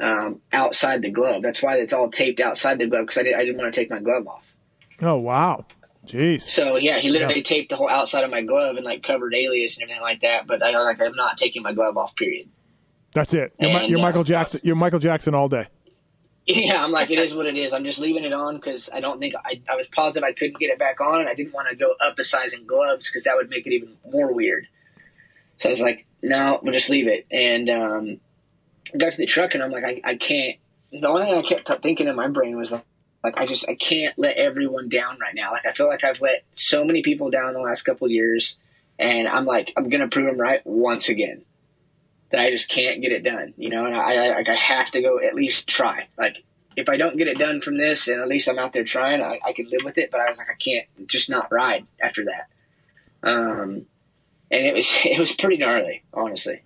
um, outside the glove. That's why it's all taped outside the glove because I, did, I didn't want to take my glove off. Oh wow, jeez. So yeah, he literally yeah. taped the whole outside of my glove and like covered alias and everything like that. But I was like, I'm not taking my glove off. Period. That's it. You're, and, you're uh, Michael Jackson. You're Michael Jackson all day. Yeah, I'm like, it is what it is. I'm just leaving it on because I don't think I, I was positive I couldn't get it back on, and I didn't want to go up a size in gloves because that would make it even more weird. So I was like, no, we'll just leave it. And um, I got to the truck, and I'm like, I, I can't. The only thing I kept thinking in my brain was like, like, I just I can't let everyone down right now. Like I feel like I've let so many people down the last couple years, and I'm like, I'm gonna prove them right once again that I just can't get it done, you know, and I, I, like, I have to go at least try. Like, if I don't get it done from this, and at least I'm out there trying, I, I could live with it. But I was like, I can't just not ride after that. Um, and it was it was pretty gnarly, honestly.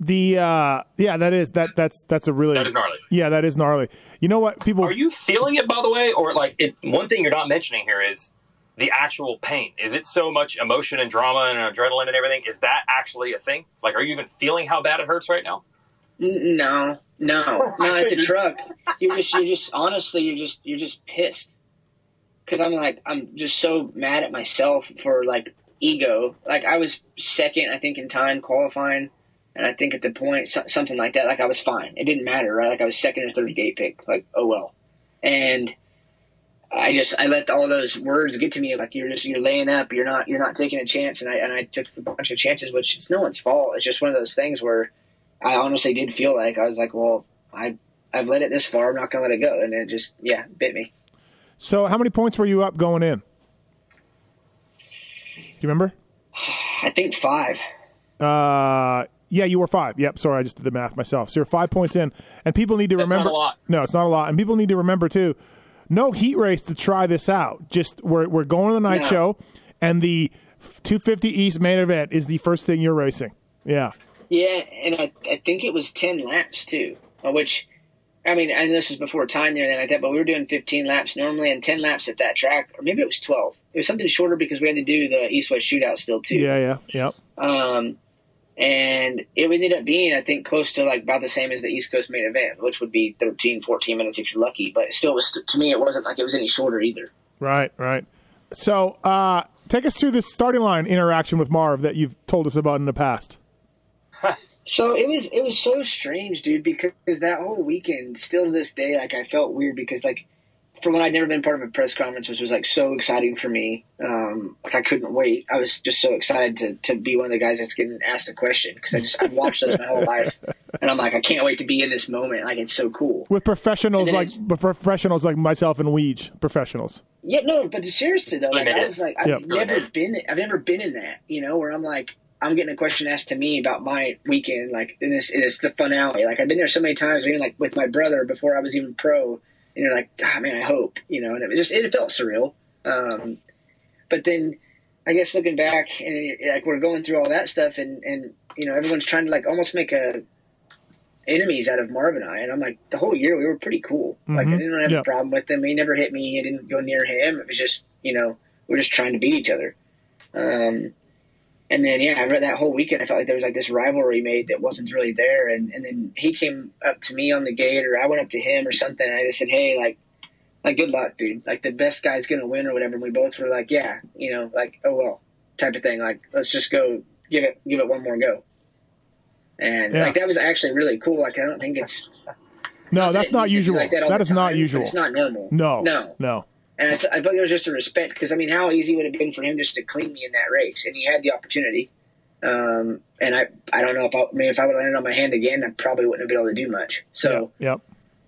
The uh, yeah, that is that that's that's a really that is gnarly. Yeah, that is gnarly. You know what, people are you feeling it by the way, or like it? One thing you're not mentioning here is the actual pain? Is it so much emotion and drama and adrenaline and everything? Is that actually a thing? Like, are you even feeling how bad it hurts right now? No, no, not at the truck. You're just, you're just, honestly, you're just, you're just pissed. Cause I'm like, I'm just so mad at myself for like ego. Like I was second, I think, in time qualifying. And I think at the point, something like that, like I was fine. It didn't matter, right? Like I was second or third gate pick. Like, oh well. And I just I let all those words get to me like you're just you're laying up you're not you're not taking a chance and I and I took a bunch of chances which it's no one's fault it's just one of those things where I honestly did feel like I was like well I I've let it this far I'm not gonna let it go and it just yeah bit me. So how many points were you up going in? Do you remember? I think five. Uh yeah, you were five. Yep. Sorry, I just did the math myself. So you're five points in, and people need to That's remember. No, it's not a lot, and people need to remember too no heat race to try this out. Just we're we're going to the night show, and the 250 East main event is the first thing you're racing. Yeah. Yeah, and I, I think it was 10 laps too, uh, which, I mean, and this was before time there and like that, but we were doing 15 laps normally and 10 laps at that track, or maybe it was 12. It was something shorter because we had to do the East West shootout still too. Yeah, yeah, yeah. Um, and it ended up being i think close to like about the same as the east coast main event which would be 13 14 minutes if you're lucky. But still was to me it wasn't like it was any shorter either. Right right. So uh take us through this starting line interaction with marv that you've told us about in the past. So it was it was so strange dude because that whole weekend still to this day like i felt weird because like for when I'd never been part of a press conference, which was like so exciting for me. Um, like I couldn't wait. I was just so excited to, to be one of the guys that's getting asked a question because I just I've watched those my whole life, and I'm like I can't wait to be in this moment. Like it's so cool with professionals like with professionals like myself and Weege professionals. Yeah, no, but seriously though, like I was like I've yep. never been I've never been in that. You know, where I'm like I'm getting a question asked to me about my weekend, like in this, it's the finale. Like I've been there so many times, even like with my brother before I was even pro and you're like, God, man, I hope, you know, and it just it felt surreal. Um, but then I guess looking back and like we're going through all that stuff and, and, you know, everyone's trying to like almost make a enemies out of Marv and I. And I'm like, the whole year we were pretty cool. Like I Mhm. didn't have Yeah. a problem with him. He never hit me. He didn't go near him. It was just, you know, we are just trying to beat each other. Um, and then yeah, I read that whole weekend. I felt like there was like this rivalry made that wasn't really there. And and then he came up to me on the gate, or I went up to him or something. And I just said, hey, like, like good luck, dude. Like the best guy's gonna win or whatever. And we both were like, yeah, you know, like oh well, type of thing. Like let's just go give it give it one more go. And Yeah. like that was actually really cool. Like I don't think it's No, that's not you can do usual. like that the is not usual. It's not normal. No, no. no. And I, th- I thought there was just a respect because I mean, how easy would it have been for him just to clean me in that race? And he had the opportunity. Um, and I, I don't know if I, I mean, if I would have landed on my hand again, I probably wouldn't have been able to do much. So, Yep.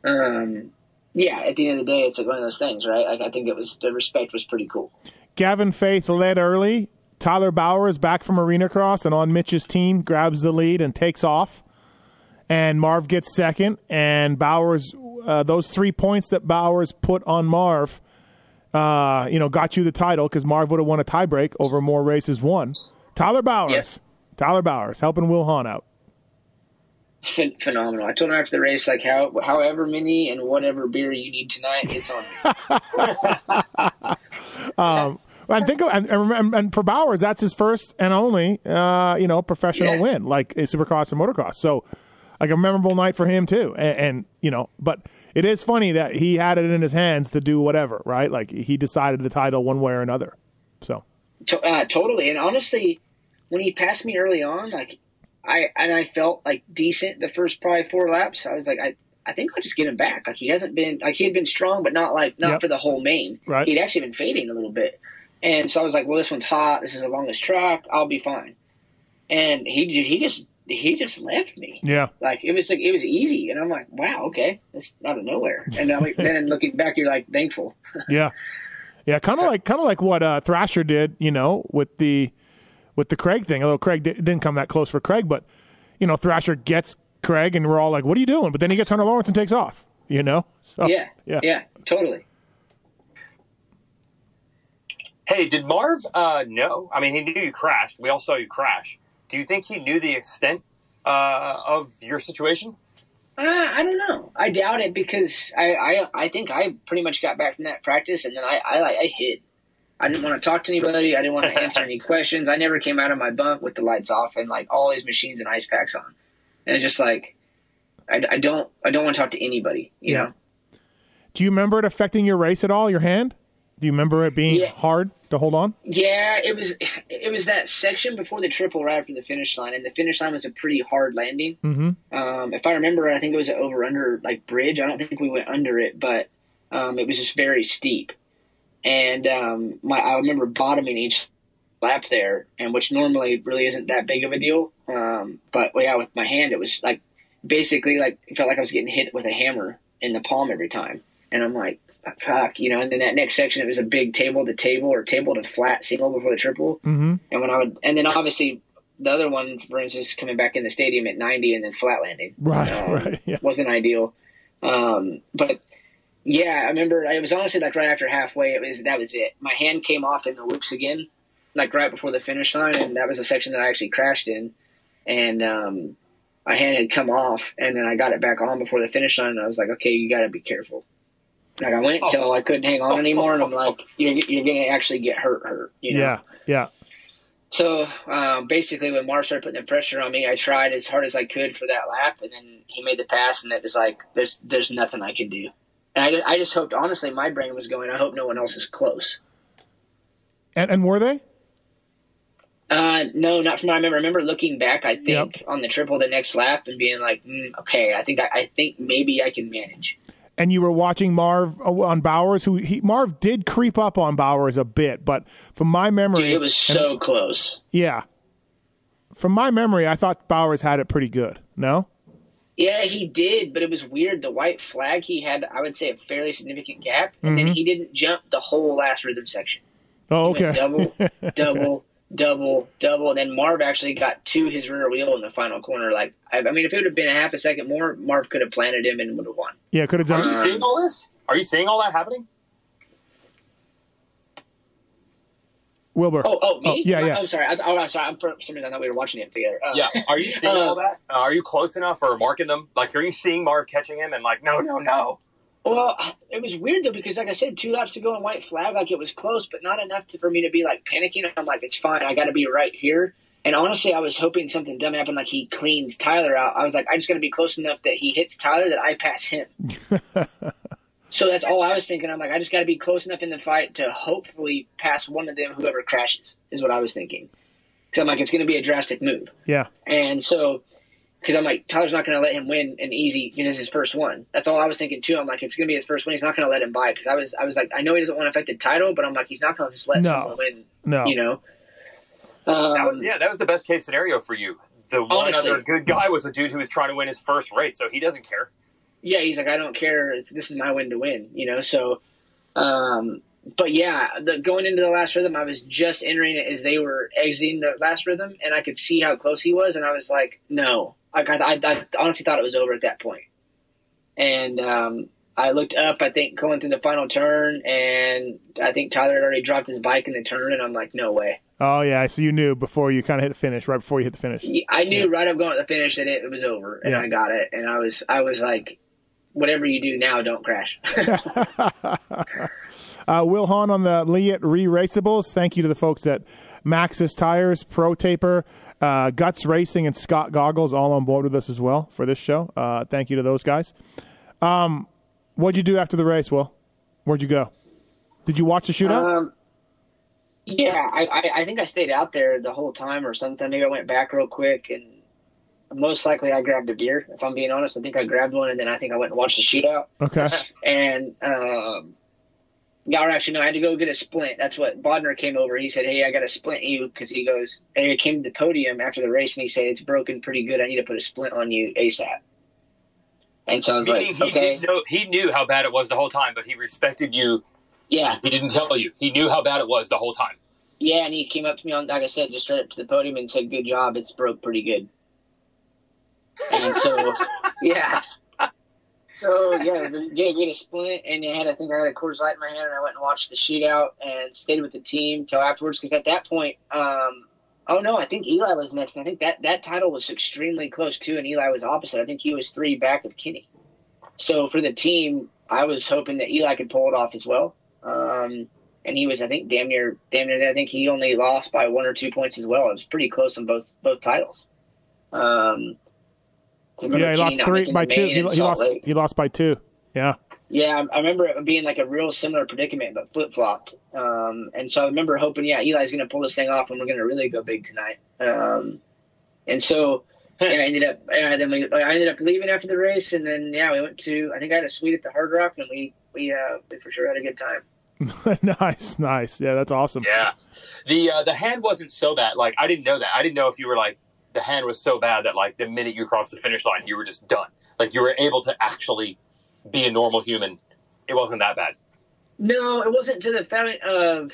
um, yeah, at the end of the day, it's like one of those things, right? Like, I think it was the respect was pretty cool. Gavin Faith led early. Tyler Bowers back from Arena Cross and on Mitch's team grabs the lead and takes off. And Marv gets second. And Bowers, uh, those three points that Bowers put on Marv, uh, you know, got you the title because Marv would have won a tiebreak over more races won. Tyler Bowers, Yes. Tyler Bowers helping Will Hahn out. Phen- phenomenal. I told him after the race, like, how, however many and whatever beer you need tonight, it's on me. And think of, and, and, and for Bowers, that's his first and only, uh, you know, professional Yeah. win, like a Supercross and motocross. So, like a memorable night for him too. And, and you know, but it is funny that he had it in his hands to do whatever, right? Like he decided the title one way or another. So, uh, totally. And honestly, when he passed me early on, like I and I felt like decent the first probably four laps. I was like, I, I think I'll just get him back. Like he hasn't been like he had been strong, but not like not Yep. for the whole main. Right. He'd actually been fading a little bit, and so I was like, well, this one's hot. This is the longest track. I'll be fine. And he he just he just left me. yeah, Like it was like it was easy, and I'm like, wow, okay, that's out of nowhere. And then, then looking back, you're like thankful. yeah, yeah. Kind of like, kind of like what uh, Thrasher did, you know, with the with the Craig thing. Although Craig di- didn't come that close for Craig, but you know, Thrasher gets Craig, and we're all like, "What are you doing?" But then he gets Hunter Lawrence and takes off. You know, so, yeah, yeah, yeah, totally. Hey, did Marv uh, know? I mean, he knew you crashed. We all saw you crash. Do you think he knew the extent uh, of your situation? Uh, I don't know. I doubt it because I, I I think I pretty much got back from that practice and then I I I hid. I didn't want to talk to anybody. I didn't want to answer any questions. I never came out of my bunk with the lights off and like all these machines and ice packs on. And it's just like I, I don't I don't want to talk to anybody. You Yeah. know. Do you remember it affecting your race at all? Your hand? Do you remember it being Yeah. hard to hold on? Yeah, it was it was that section before the triple right after the finish line, and the finish line was a pretty hard landing. Mm-hmm. Um, if I remember, I think it was an over under like bridge. I don't think we went under it, but um, it was just very steep. And um, my I remember bottoming each lap there, and which normally really isn't that big of a deal. Um, but yeah, with my hand, it was like basically like it felt like I was getting hit with a hammer in the palm every time. And I'm like, fuck, you know. And then that next section, it was a big table to table or table to flat single before the triple. Mm-hmm. And when I would, and then obviously the other one, for instance, coming back in the stadium at 90 and then flat landing. Right, Um, right, yeah. Wasn't ideal. Um, but yeah, I remember it was honestly like right after halfway, it was, that was it. My hand came off in the whoops again, like right before the finish line. And that was the section that I actually crashed in. And, um, my hand had come off and then I got it back on before the finish line. And I was like, okay, you got to be careful. Like I went until I couldn't hang on anymore. And I'm like, you're, you're going to actually get hurt, hurt. You know? Yeah, yeah. So um, basically, when Marv started putting the pressure on me, I tried as hard as I could for that lap, and then he made the pass, and it was like, "There's, there's nothing I can do." And I, I just hoped, honestly, my brain was going, "I hope no one else is close." And and were they? Uh, no, not from what I remember. I remember looking back, I think Yep. on the triple the next lap and being like, mm, "Okay, I think I, I think maybe I can manage." And you were watching Marv uh, on Bowers, who he, Marv did creep up on Bowers a bit, but from my memory, Dude, it was so close. yeah. From my memory, I thought Bowers had it pretty good. No, Yeah, he did, but it was weird. The white flag, he had, I would say, a fairly significant gap, and then he didn't jump the whole last rhythm section. oh okay, double, double, double, double, and then Marv actually got to his rear wheel in the final corner. Like, I, I mean, if it would have been a half a second more, Marv could have planted him and would have won. yeah, could have done. Are done. you seeing all this? Are you seeing all that happening? Wilbur. Oh, oh, me? yeah, yeah. I'm sorry. I, oh, I'm sorry. I'm for some reason I thought we were watching it together. Uh, Yeah. Are you seeing Uh, all that? Uh, are you close enough or marking them? Like, are you seeing Marv catching him and like, no, no, no? Well, it was weird though because, like I said, two laps to go on white flag, like it was close, but not enough to, for me to be like panicking. I'm like, it's fine. I got to be right here. And honestly, I was hoping something dumb happened, like he cleans Tyler out. I was like, I just got to be close enough that he hits Tyler that I pass him. so that's all I was thinking. I'm like, I just got to be close enough in the fight to hopefully pass one of them, whoever crashes, is what I was thinking. Because I'm like, it's going to be a drastic move. Yeah. And so, because I'm like, Tyler's not going to let him win an easy, because it's his first one. That's all I was thinking too. I'm like, it's going to be his first one. He's not going to let him buy because I was, I was like, I know he doesn't want to affect the title, but I'm like, he's not going to just let No. someone win. No. You know. Um, That was yeah, that was the best case scenario for you. The one Honestly. other good guy was a dude who was trying to win his first race, so he doesn't care. yeah, he's like, I don't care. It's, this is my win to win. You know. So, um, but yeah, the, going into the last rhythm, I was just entering it as they were exiting the last rhythm, and I could see how close he was, and I was like, no. Like I, I, I honestly thought it was over at that point. And um, I looked up, I think, going through the final turn, and I think Tyler had already dropped his bike in the turn, and I'm like, no way. Oh yeah. So you knew before you kind of hit the finish, right before you hit the finish. I knew right up going to the finish that it, it was over, and Yeah. I got it, and I was, I was like, whatever you do now, don't crash. Uh, Will Hahn on the Leatt Re-Raceables. Thank you to the folks at Maxxis Tires, Pro Taper, uh, Guts Racing, and Scott Goggles all on board with us as well for this show. Uh, thank you to those guys. Um, what'd you do after the race, Will? Where'd you go? Did you watch the shootout? Um, yeah, I, I, I think I stayed out there the whole time or something. Maybe I went back real quick, and most likely I grabbed a beer. If I'm being honest, I think I grabbed one, and then I think I went and watched the shootout. okay. And um, or actually, no, I had to go get a splint. That's what Bodner came over. He said, "Hey, I got to splint you," because he goes, and he came to the podium after the race, and he said, "It's broken pretty good. I need to put a splint on you asap." And so I was Meaning like, he "Okay, did know he knew how bad it was the whole time, but he respected you. yeah." He didn't tell you. He knew how bad it was the whole time. Yeah, and he came up to me on, like I said, just straight up to the podium and said, "Good job, it's broke pretty good." And so, yeah. So yeah, it was a, gave me a splint, and I had I think I had a Coors Light in my hand, and I went and watched the shootout and stayed with the team till afterwards. Because at that point, um, oh no, I think Eli was next, and I think that that title was extremely close too, and Eli was opposite. I think he was three back of Kenny. So for the team, I was hoping that Eli could pull it off as well. Um, and he was, I think, damn near, damn near. there. I think he only lost by one or two points as well. It was pretty close on both both titles. Um, Yeah, he lost three by two. He, he lost. Lake. He lost by two. Yeah. Yeah, I I remember it being like a real similar predicament, but flip flopped. Um, and so I remember hoping, yeah, Eli's going to pull this thing off, and we're going to really go big tonight. Um, and so yeah, I ended up, yeah, then we, I ended up leaving after the race, and then yeah, we went to. I think I had a suite at the Hard Rock, and we we uh, we for sure had a good time. nice, nice. Yeah, that's awesome. Yeah, the uh, the hand wasn't so bad. Like I didn't know that. I didn't know if you were like the hand was so bad that like the minute you crossed the finish line, you were just done. Like you were able to actually be a normal human. It wasn't that bad. No, it wasn't to the fact of.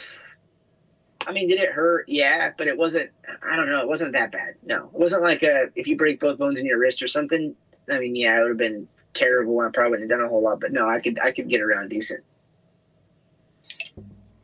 I mean, did it hurt? Yeah, but it wasn't. I don't know. It wasn't that bad. No, it wasn't like a if you break both bones in your wrist or something. I mean, yeah, it would have been terrible, I probably wouldn't have done a whole lot. But no, I could I could get around decent.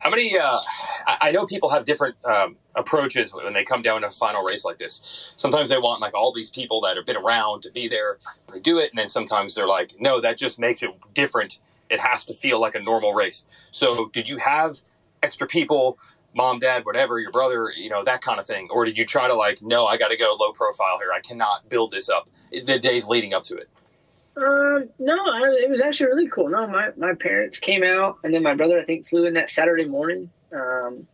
How many? Uh, I, know people have different um, approaches when they come down to a final race like this. Sometimes they want like all these people that have been around to be there. They do it, and then sometimes they're like, no, that just makes it different. It has to feel like a normal race. So, did you have extra people, mom, dad, whatever, your brother, you know, that kind of thing, or did you try to like, no, I got to go low profile here. I cannot build this up the days leading up to it. Um, no, I, it was actually really cool. No, my, my parents came out, and then my brother I think flew in that Saturday morning. Um,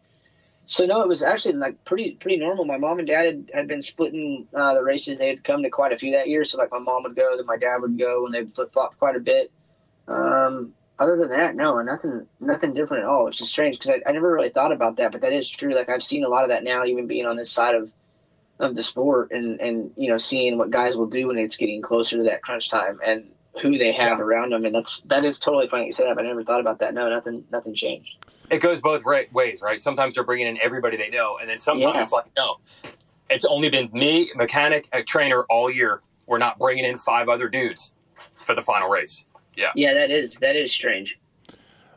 so no, it was actually like pretty pretty normal. My mom and dad had, had been splitting uh, the races. They had come to quite a few that year. So like my mom would go, then my dad would go, and they flip flopped quite a bit. Um, other than that, no, nothing nothing different at all. It's just strange because I, I never really thought about that, but that is true. Like I've seen a lot of that now, even being on this side of of the sport and and you know seeing what guys will do when it's getting closer to that crunch time and who they have Yeah. around them and that's that is totally funny you said that but I never thought about that no nothing nothing changed it goes both ra- ways, right? Sometimes they're bringing in everybody they know, and then sometimes Yeah. it's like, no, it's only been me, mechanic, a trainer all year. We're not bringing in five other dudes for the final race. Yeah yeah that is that is strange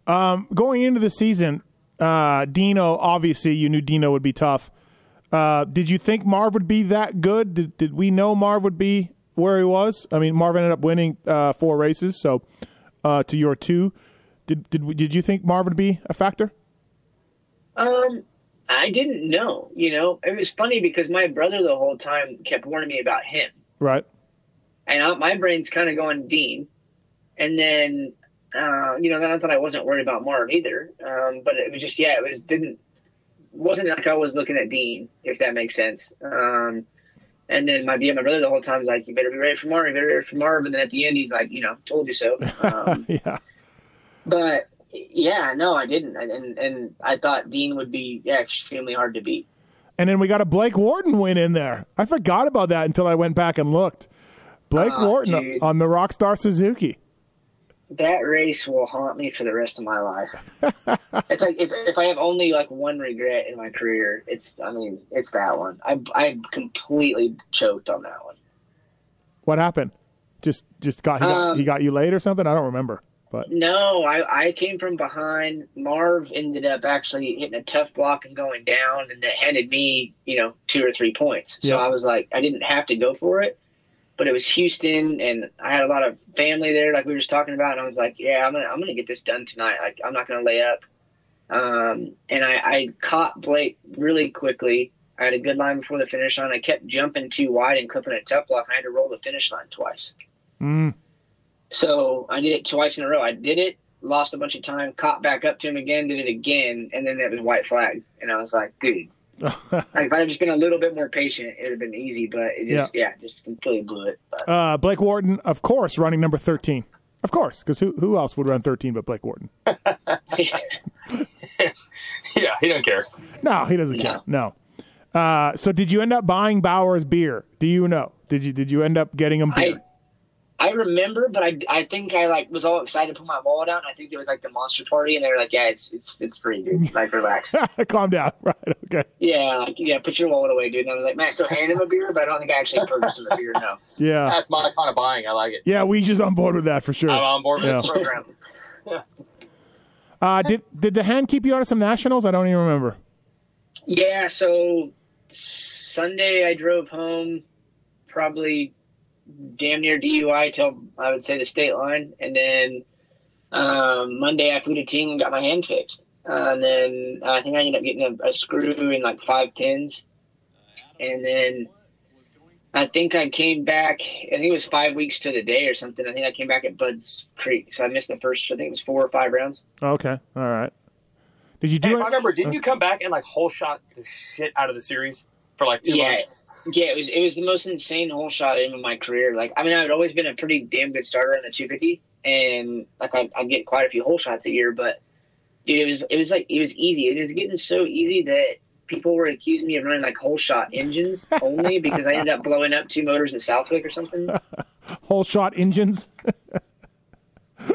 Um, going into the season, Uh, Dino, obviously, you knew Dino would be tough. Uh, did you think Marv would be that good? Did, did we know Marv would be where he was? I mean, Marv ended up winning uh, four races, so uh, to your two. Did did did you think Marv would be a factor? Um, I didn't know. You know, it was funny because my brother the whole time kept warning me about him, Right. and I, my brain's kind of going Dean, and then. Uh, you know, not that I wasn't worried about Marv either, um, but it was just yeah, it was didn't wasn't like I was looking at Dean, if that makes sense. Um, and then my yeah, my brother the whole time was like, "You better be ready for Marv. You better be ready for Marv." And then at the end, he's like, "You know, told you so." Um, yeah. but yeah, no, I didn't, and, and I thought Dean would be yeah, extremely hard to beat. And then we got a Blake Wharton win in there. I forgot about that until I went back and looked. Blake Oh, Wharton dude. on the Rockstar Suzuki. That race will haunt me for the rest of my life. it's like if if I have only like one regret in my career, it's I mean it's that one. I I completely choked on that one. What happened? Just just got he got, Um, he got you late or something? I don't remember. But No, I, I came from behind. Marv ended up actually hitting a tough block and going down, and that handed me, you know, two or three points. Yeah. So I was like, I didn't have to go for it, but it was Houston, and I had a lot of family there, like we were just talking about, and I was like, yeah, I'm gonna I'm gonna get this done tonight. Like I'm not gonna lay up. Um, and I, I caught Blake really quickly. I had a good line before the finish line. I kept jumping too wide and clipping a tough block. And I had to roll the finish line twice. mm, So I did it twice in a row. I did it, lost a bunch of time, caught back up to him again, did it again, and then that was white flag. And I was like, dude, like if I'd just been a little bit more patient, it would have been easy. But it just, yeah, just completely blew it. But, uh, Blake Wharton, of course, running number thirteen. Of course, because who who else would run thirteen but Blake Wharton? Yeah, he don't care. No, he doesn't care. No. Uh, so did you end up buying Bowers' beer? Do you know? Did you did you end up getting him beer? I remember, but I, I think I like was all excited to put my wallet out. And I think it was like the monster party, and they were like, "Yeah, it's it's it's free, dude. Like, relax." Calm down. Right. Okay. yeah, like yeah, put your wallet away, dude. And I was like, "Man, I still hand him a beer, but I don't think I actually purchased him a beer." No. Yeah. That's my kind of buying. I like it. Yeah. We just on board with that for sure. I'm on board with Yeah. this program. Uh, did did the hand keep you out of some nationals? I don't even remember. Yeah, so Sunday I drove home, probably damn near DUI till I would say the state line, and then um, Monday I flew to Ting and got my hand fixed, uh, and then I think I ended up getting a, a screw and like five pins, and then I think I came back. I think it was five weeks to the day or something. I think I came back at Budds Creek, so I missed the first. I think it was four or five rounds. Okay. All right. Did you do if it? I remember, didn't you come back and like whole shot the shit out of the series for like two Yeah. months? Yeah, it was it was the most insane hole shot in my career. Like, I mean, I'd always been a pretty damn good starter in the 250, and like I I get quite a few hole shots a year. But dude, it was it was like it was easy. It was getting so easy that people were accusing me of running like hole shot engines only because I ended up blowing up two motors at Southwick or something. Whole shot engines.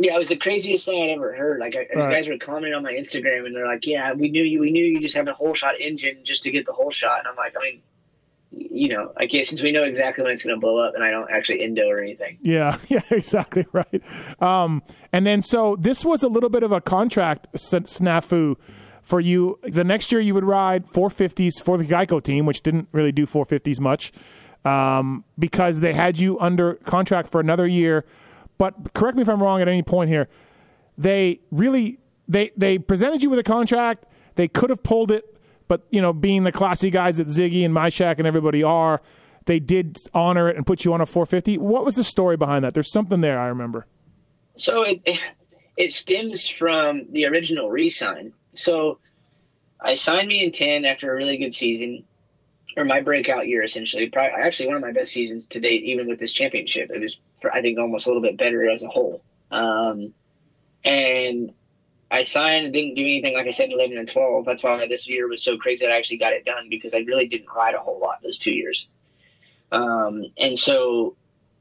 Yeah, it was the craziest thing I'd ever heard. Like, I, these Right. guys were commenting on my Instagram, and they're like, "Yeah, we knew you. We knew you just have a whole shot engine just to get the whole shot." And I'm like, I mean, you know, I guess since we know exactly when it's going to blow up, and I don't actually endo or anything. Yeah, yeah, exactly right. Um, and then so this was a little bit of a contract snafu for you. The next year you would ride 450s for the Geico team, which didn't really do 450s much um, because they had you under contract for another year. But correct me if I'm wrong at any point here. They really they they presented you with a contract. They could have pulled it, but you know, being the classy guys that Ziggy and Myshak and everybody are, they did honor it and put you on a 450. What was the story behind that? There's something there I remember. So it it stems from the original re-sign. So I signed me in ten after a really good season, or my breakout year essentially. Probably, actually, one of my best seasons to date, even with this championship. It was, I think, almost a little bit better as a whole. Um, and I signed and didn't do anything like I said in eleven and twelve. That's why this year was so crazy that I actually got it done because I really didn't ride a whole lot those two years. Um, and so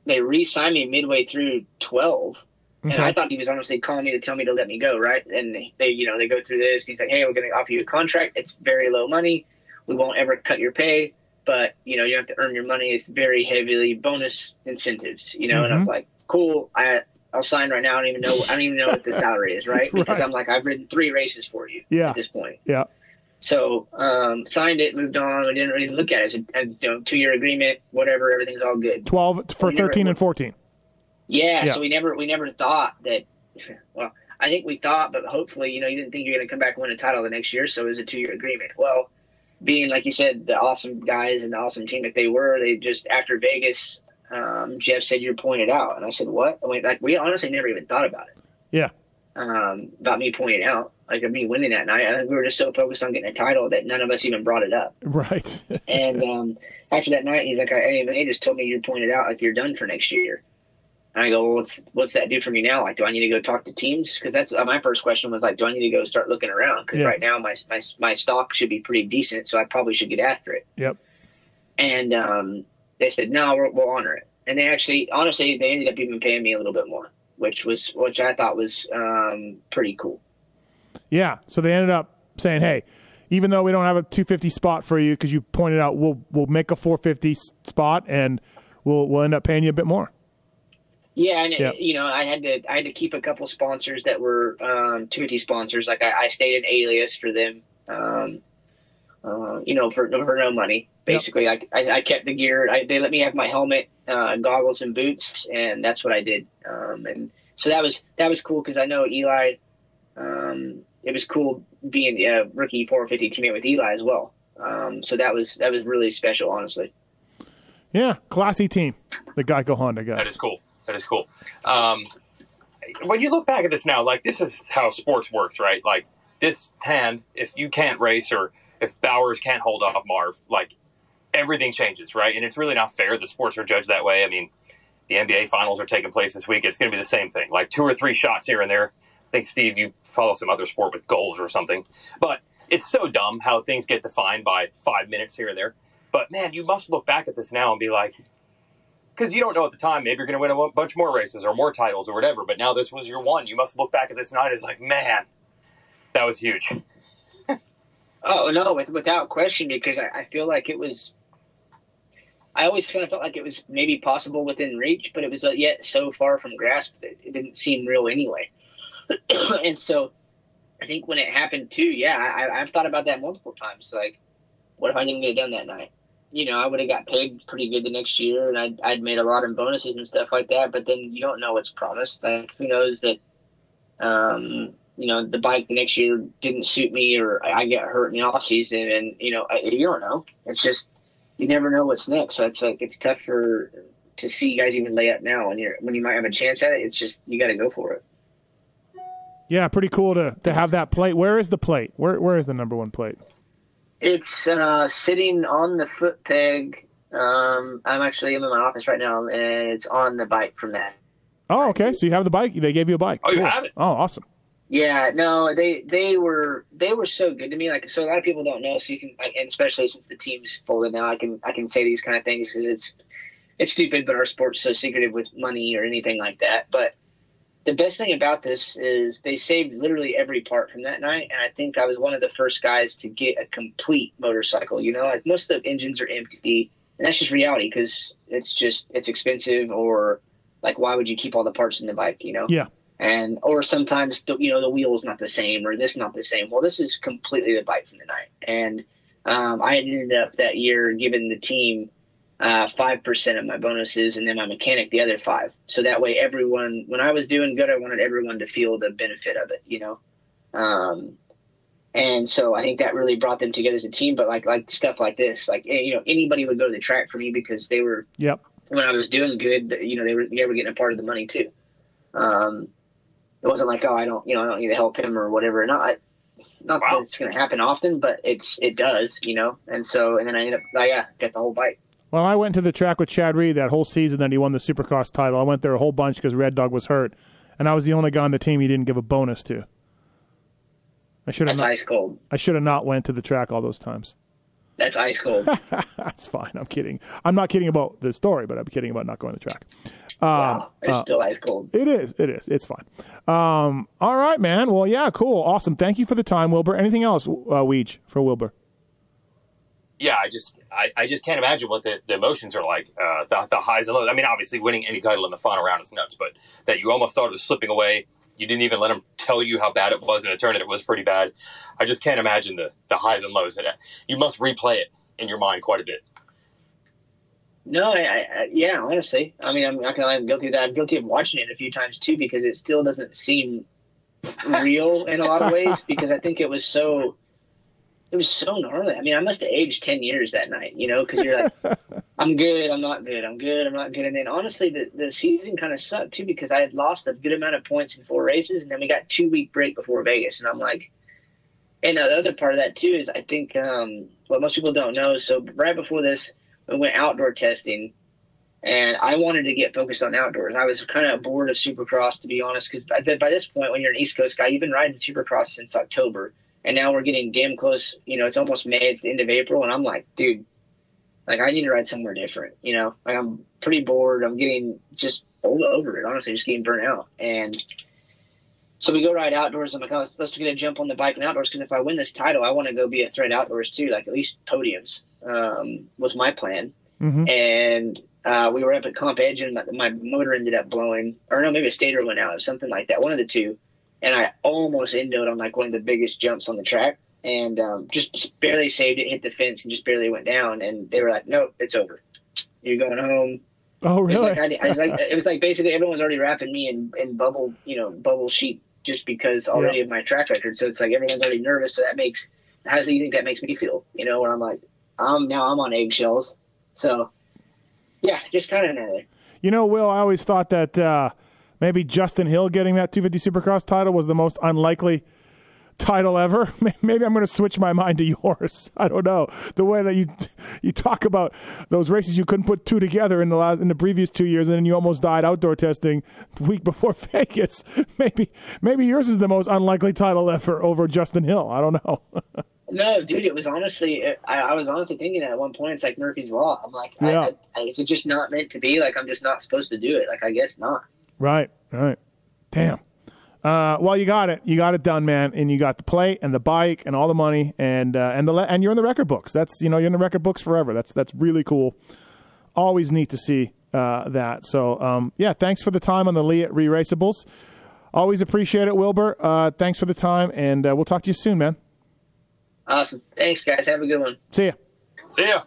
they re-signed me midway through twelve. And I thought he was honestly calling me to tell me to let me go, right? And they, you know, they go through this. He's like, "Hey, we're going to offer you a contract. It's very low money. We won't ever cut your pay, but you know, you have to earn your money. It's very heavily bonus incentives, you know." And I was like, "Cool." I I'll sign right now. I don't even know. I don't even know what the salary is, right? Because Right. I'm like, I've ridden three races for you Yeah. at this point. Yeah. So um, signed it, moved on. We didn't really look at it. It's a, a you know, two year agreement, whatever. Everything's all good. 12 for We never- 13 and 14. Yeah, Yeah. So we never we never thought that. Well, I think we thought, but hopefully, you know, you didn't think you're going to come back and win a title the next year. So it was a two year agreement. Well, being like you said, the awesome guys and the awesome team that they were, they just after Vegas, um, Jeff said you're pointed out, and I said what? I mean, like we honestly never even thought about it. Yeah. Um, about me pointing out, like of me winning that night. I think we were just so focused on getting a title that none of us even brought it up. Right. And um, after that night, he's like, "Hey, they just told me you pointed out like you're done for next year." And I go, well, "What's what's that do for me now? Like, do I need to go talk to teams? Because that's uh, my first question was like, do I need to go start looking around? Because Yeah. right now my, my my stock should be pretty decent, so I probably should get after it." Yep. And um, they said, "No, we'll, we'll honor it." And they actually, honestly, they ended up even paying me a little bit more, which was which I thought was um, pretty cool. Yeah. So they ended up saying, "Hey, even though we don't have a 250 spot for you because you pointed out we'll we'll make a 450 spot and we'll we'll end up paying you a bit more." Yeah, and Yeah. you know, I had to I had to keep a couple sponsors that were um, 250 sponsors. Like I, I stayed an Alias for them, um, uh, you know, for for no money. Basically, I, I I kept the gear. I, they let me have my helmet, uh, goggles, and boots, and that's what I did. Um, and so that was that was cool because I know Eli. Um, it was cool being a rookie 450 teammate with Eli as well. Um, so that was that was really special, honestly. Yeah, classy team, the Geico Honda guys. That is cool. That is cool. Um, when you look back at this now, like this is how sports works, right? Like this hand, if you can't race or if Bowers can't hold off Marv, like everything changes, right? And it's really not fair that sports are judged that way. I mean, the NBA finals are taking place this week. It's going to be the same thing, like two or three shots here and there. I think Steve, you follow some other sport with goals or something, but it's so dumb how things get defined by five minutes here and there. But man, you must look back at this now and be like, because you don't know at the time, maybe you're going to win a bunch more races or more titles or whatever. But now this was your one. You must look back at this night as like, man, that was huge. Oh no, with, without question, because I, I feel like it was. I always kind of felt like it was maybe possible within reach, but it was uh, yet so far from grasp that it didn't seem real anyway. and so, I think when it happened too, yeah, I, I've thought about that multiple times. Like, what if I didn't get it done that night? You know, I would have got paid pretty good the next year, and I'd, I'd made a lot in bonuses and stuff like that. But then you don't know what's promised. Like, who knows that um, you know, the bike the next year didn't suit me or I get hurt in the off season and, you know, I, you don't know. It's just, you never know what's next. So it's like, it's tough for, to see you guys even lay up now when you're, when you might have a chance at it. It's just, you got to go for it. Yeah, pretty cool to to have that plate. Where is the plate? Where where is the number one plate? It's uh, sitting on the foot peg. Um, I'm actually I'm in my office right now and it's on the bike from that. Oh, okay. So you have the bike. They gave you a bike. Oh, you Cool. have it? Oh, awesome. Yeah, no, they they were they were so good to me. Like, so a lot of people don't know. So you can, like, and especially since the team's folded now, I can I can say these kind of things because it's it's stupid, but our sport's so secretive with money or anything like that. But the best thing about this is they saved literally every part from that night, and I think I was one of the first guys to get a complete motorcycle. You know, like most of the engines are empty, and that's just reality because it's just it's expensive or like why would you keep all the parts in the bike? You know Yeah. and or sometimes the, you know the wheel's not the same or this not the same. Well, this is completely the bike from the night, and um, I ended up that year giving the team uh, five percent of my bonuses, and then my mechanic the other five. So that way, everyone when I was doing good, I wanted everyone to feel the benefit of it, you know. Um, and so I think that really brought them together as a team. But like like stuff like this, like eh, you know anybody would go to the track for me because they were Yep. when I was doing good, you know, they were they were getting a part of the money too. Um, it wasn't like, oh, I don't, you know, I don't need to help him or whatever. Not, not Wow. that it's going to happen often, but it's it does, you know. And so, and then I ended up, oh, yeah, got the whole bike. Well, I went to the track with Chad Reed that whole season that he won the Supercross title. I went there a whole bunch because Red Dog was hurt, and I was the only guy on the team he didn't give a bonus to. I should have That's not. ice cold. I should have not went to the track all those times. That's ice cold. That's fine. I'm kidding. I'm not kidding about the story, but I'm kidding about not going to the track. wow, it's uh, still ice cold. It is. It is. It's fine. Um, all right, man. Well, yeah, cool, awesome. Thank you for the time, Wilbur. Anything else, uh, Weege, for Wilbur? Yeah, I just I, I just can't imagine what the, the emotions are like, uh, the, the highs and lows. I mean, obviously, winning any title in the final round is nuts, but that you almost thought it was slipping away. You didn't even let them tell you how bad it was, and it turned it was pretty bad. I just can't imagine the, the highs and lows. That you must replay it in your mind quite a bit. No, I, I, yeah, honestly, I mean, I'm not gonna lie, I'm guilty of that. I'm guilty of watching it a few times too because it still doesn't seem real in a lot of ways because I think it was so it was so gnarly. I mean, I must have aged 10 years that night, you know, because you're like, I'm good, I'm not good, I'm good, I'm not good. And then honestly, the, the season kind of sucked too because I had lost a good amount of points in four races, and then we got two week break before Vegas. And I'm like, and the other part of that too is I think um, what most people don't know. So right before this, we went outdoor testing, and I wanted to get focused on outdoors. I was kind of bored of Supercross, to be honest, because by, by this point, when you're an East Coast guy, you've been riding Supercross since October and now we're getting damn close. You know, it's almost May. It's the end of April, and I'm like, dude, like I need to ride somewhere different. You know, like I'm pretty bored. I'm getting just over it. Honestly, just getting burnt out. And so we go ride outdoors. I'm like, oh, let's, let's get a jump on the bike and outdoors because if I win this title, I want to go be a threat outdoors too, like at least podiums. Um, was my plan. Mm-hmm. And uh, we were up at Comp Edge, and my, my, motor ended up blowing, or no, maybe a stator went out, or something like that. One of the two and I almost endoed on like one of the biggest jumps on the track and um, just barely saved it, hit the fence, and just barely went down. And they were like, "Nope, it's over. You're going home." Oh, really? It was like, I, I was like, it was like basically everyone's already wrapping me in, in bubble, you know, bubble sheet just because already yeah. of my track record. So it's like everyone's already nervous. So that makes how does you think that makes me feel? You know, where I'm like, I'm now I'm on eggshells. So yeah, just kind of. You know, Will, I always thought that. Uh, maybe Justin Hill getting that 250 Supercross title was the most unlikely title ever. Maybe I'm going to switch my mind to yours. I don't know the way that you you talk about those races you couldn't put two together in the last in the previous two years, and then you almost died outdoor testing the week before Vegas. Maybe maybe yours is the most unlikely title ever over Justin Hill. I don't know. no, dude, it was honestly I, I, was honestly thinking at one point it's like Murphy's law. I'm like, yeah. I, I, is it just not meant to be? Like I'm just not supposed to do it. Like I guess not. Right, right. Damn. Uh, well, you got it. You got it done, man. And you got the plate and the bike and all the money and uh, and the and you're in the record books. That's you know you're in the record books forever. That's that's really cool. Always neat to see uh, that. So um, yeah, thanks for the time on the Leatt Re-Raceables. Always appreciate it, Wilbur. Uh, thanks for the time, and uh, we'll talk to you soon, man. Awesome. Thanks, guys. Have a good one. See ya. See ya.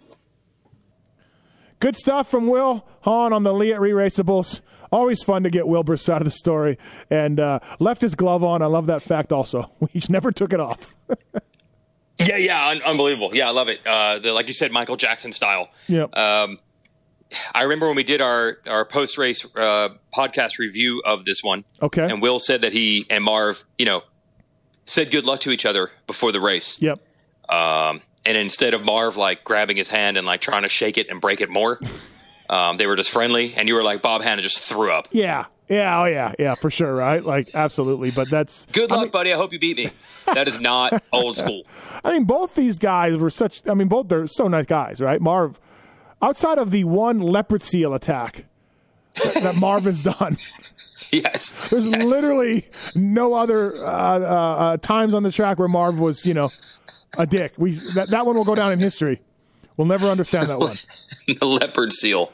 Good stuff from Will Hahn on the Leatt Re-Raceables. Always fun to get Wilbur's side of the story. And uh, left his glove on. I love that fact also. He never took it off. yeah, yeah, un- unbelievable. Yeah, I love it. Uh, the, like you said, Michael Jackson style. Yep. Um, I remember when we did our, our post race uh, podcast review of this one. Okay. And Will said that he and Marv, you know, said good luck to each other before the race. Yep. Um, and instead of Marv like grabbing his hand and like trying to shake it and break it more, Um, they were just friendly, and you were like, Bob Hannah just threw up. Yeah. Yeah, oh yeah, yeah, for sure, right? Like absolutely, but that's good luck, I mean, buddy. I hope you beat me. That is not old school. I mean, both these guys were such. I mean, both they're so nice guys, right? Marv, outside of the one leopard seal attack that, that Marv has done. Yes, there's yes. literally no other uh, uh, uh, times on the track where Marv was, you know, a dick. We that, that one will go down in history. We'll never understand that one. the leopard seal.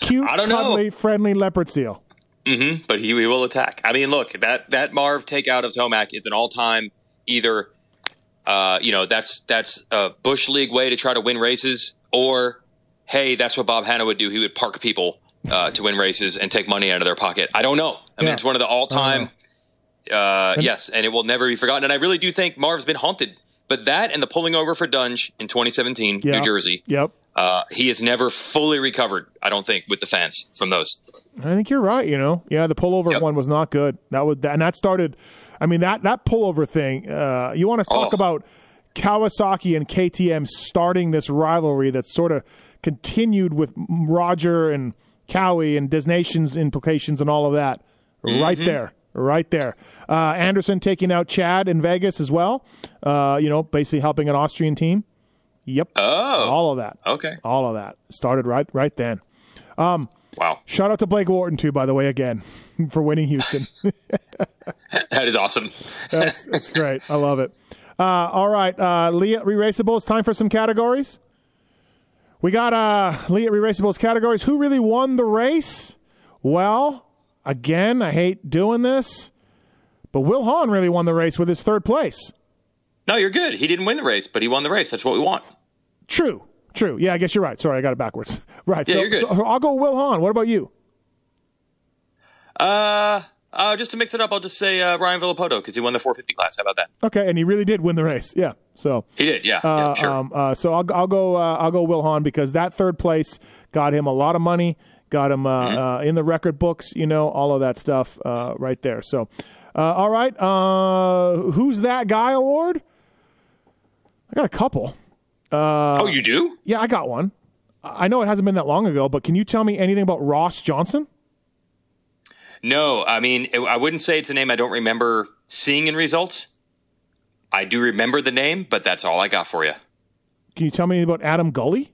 Cute, I don't cuddly, know. friendly leopard seal. Mm-hmm, but he, he, will attack. I mean, look that that Marv takeout of Tomac is an all time either. Uh, you know that's that's a bush league way to try to win races, or hey, that's what Bob Hannah would do. He would park people uh, to win races and take money out of their pocket. I don't know. I mean, it's one of the all time. Uh, yes, and it will never be forgotten. And I really do think Marv's been haunted but that and the pulling over for Dunge in 2017, New Jersey. Yep. Uh, he has never fully recovered, I don't think, with the fans from those. I think you're right. You know, yeah, the pullover yep. one was not good. That was, and that started. I mean that that pullover thing. Uh, you want to talk oh. about Kawasaki and KTM starting this rivalry that sort of continued with Roger and Cowie and Desnations implications and all of that. Mm-hmm. Right there, right there. Uh, Anderson taking out Chad in Vegas as well. Uh, you know, basically helping an Austrian team. Yep. Oh, all of that. Okay, all of that started right right then. Um, wow. Shout out to Blake Wharton too, by the way, again for winning Houston. that is awesome. that's that's great. I love it. Uh, all right, uh, Leatt Re-Raceable. It's time for some categories. We got uh Leatt Re-Raceables categories. Who really won the race? Well, again, I hate doing this, but Will Hahn really won the race with his third place. No, you're good. He didn't win the race, but he won the race. That's what we want. True, true. Yeah, I guess you're right. Sorry, I got it backwards. right. Yeah, so, you're good. so I'll go Will Hahn. What about you? Uh, uh, just to mix it up, I'll just say uh, Ryan Villopoto because he won the 450 class. How about that? Okay, and he really did win the race. Yeah. So He did. Yeah. Uh, yeah sure. um, uh, so I'll, I'll go. Uh, I'll go Will Hahn because that third place got him a lot of money, got him uh, Mm-hmm. uh, in the record books. You know, all of that stuff uh, right there. So, uh, all right. Uh, who's that guy award? I got a couple. Uh, oh, you do? Yeah, I got one. I know it hasn't been that long ago, but can you tell me anything about Ross Johnson? No, I mean, I wouldn't say it's a name I don't remember seeing in results. I do remember the name, but that's all I got for you. Can you tell me about Adam Gully?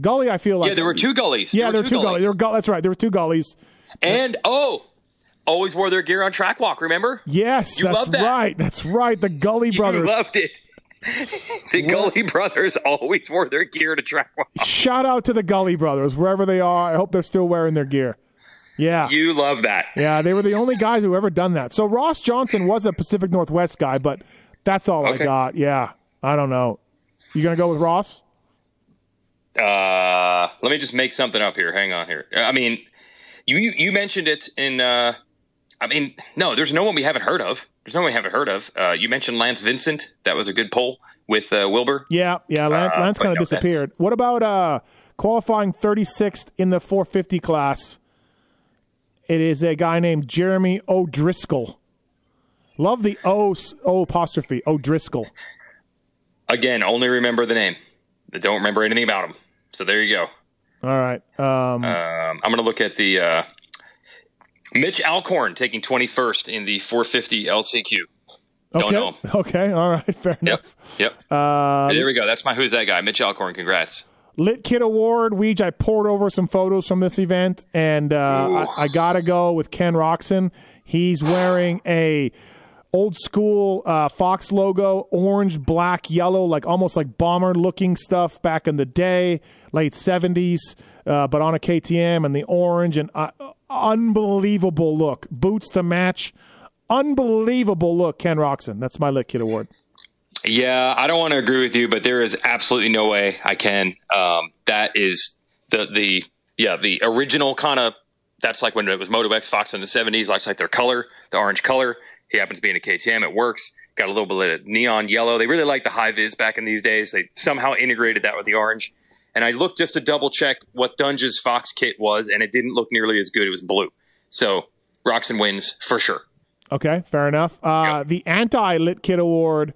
Gully, I feel like Yeah, there were two gullies. Yeah, there were two gullies. There were that's right. There were two gullies. and oh, always wore their gear on track walk. Remember? Yes, You that's that. right. That's right. The Gully brothers. You loved it. the Gully brothers always wore their gear to track walk. Shout out to the Gully brothers, wherever they are. I hope they're still wearing their gear. Yeah. You love that. Yeah, they were the only guys who ever done that. So Ross Johnson was a Pacific Northwest guy, but that's all I got. Yeah. I don't know. You going to go with Ross? Uh, let me just make something up here. Hang on here. I mean, you you, you mentioned it in. Uh, I mean, no, there's no one we haven't heard of. There's no one we haven't heard of. Uh, you mentioned Lance Vincent. That was a good poll with uh, Wilbur. Yeah, yeah. Lance, Uh, Lance kind of no, disappeared. What about uh, qualifying 36th in the 450 class? It is a guy named Jeremy O'Driscoll. Love the O, o apostrophe, O'Driscoll. Again, only remember the name. I don't remember anything about him. So there you go. All right. Um, Um, I'm going to look at the uh, Mitch Alcorn taking 21st in the 450 LCQ. Don't okay. know him. Okay. All right. Fair Yep. enough. Yep. Um, there we go. That's my who's that guy? Mitch Alcorn. Congrats. Lit Kid Award, Weege. I poured over some photos from this event, and uh, I, I gotta go with Ken Roczen. He's wearing a old school uh, Fox logo, orange, black, yellow, like almost like bomber looking stuff back in the day, late seventies, uh, but on a KTM and the orange and uh, unbelievable look, boots to match, unbelievable look. Ken Roczen. That's my Lit Kid Award. Yeah, I don't want to agree with you, but there is absolutely no way I can. Um, that is the the yeah the original kind of. That's like when it was Moto X Fox in the seventies. Looks like their color, the orange color. He happens to be in a KTM. It works. Got a little bit of neon yellow. They really like the high vis back in these days. They somehow integrated that with the orange. And I looked just to double check what Dunge's Fox kit was, and it didn't look nearly as good. It was blue. So Roczen wins for sure. Okay, fair enough. Uh, Yep. The anti Lit kit Award,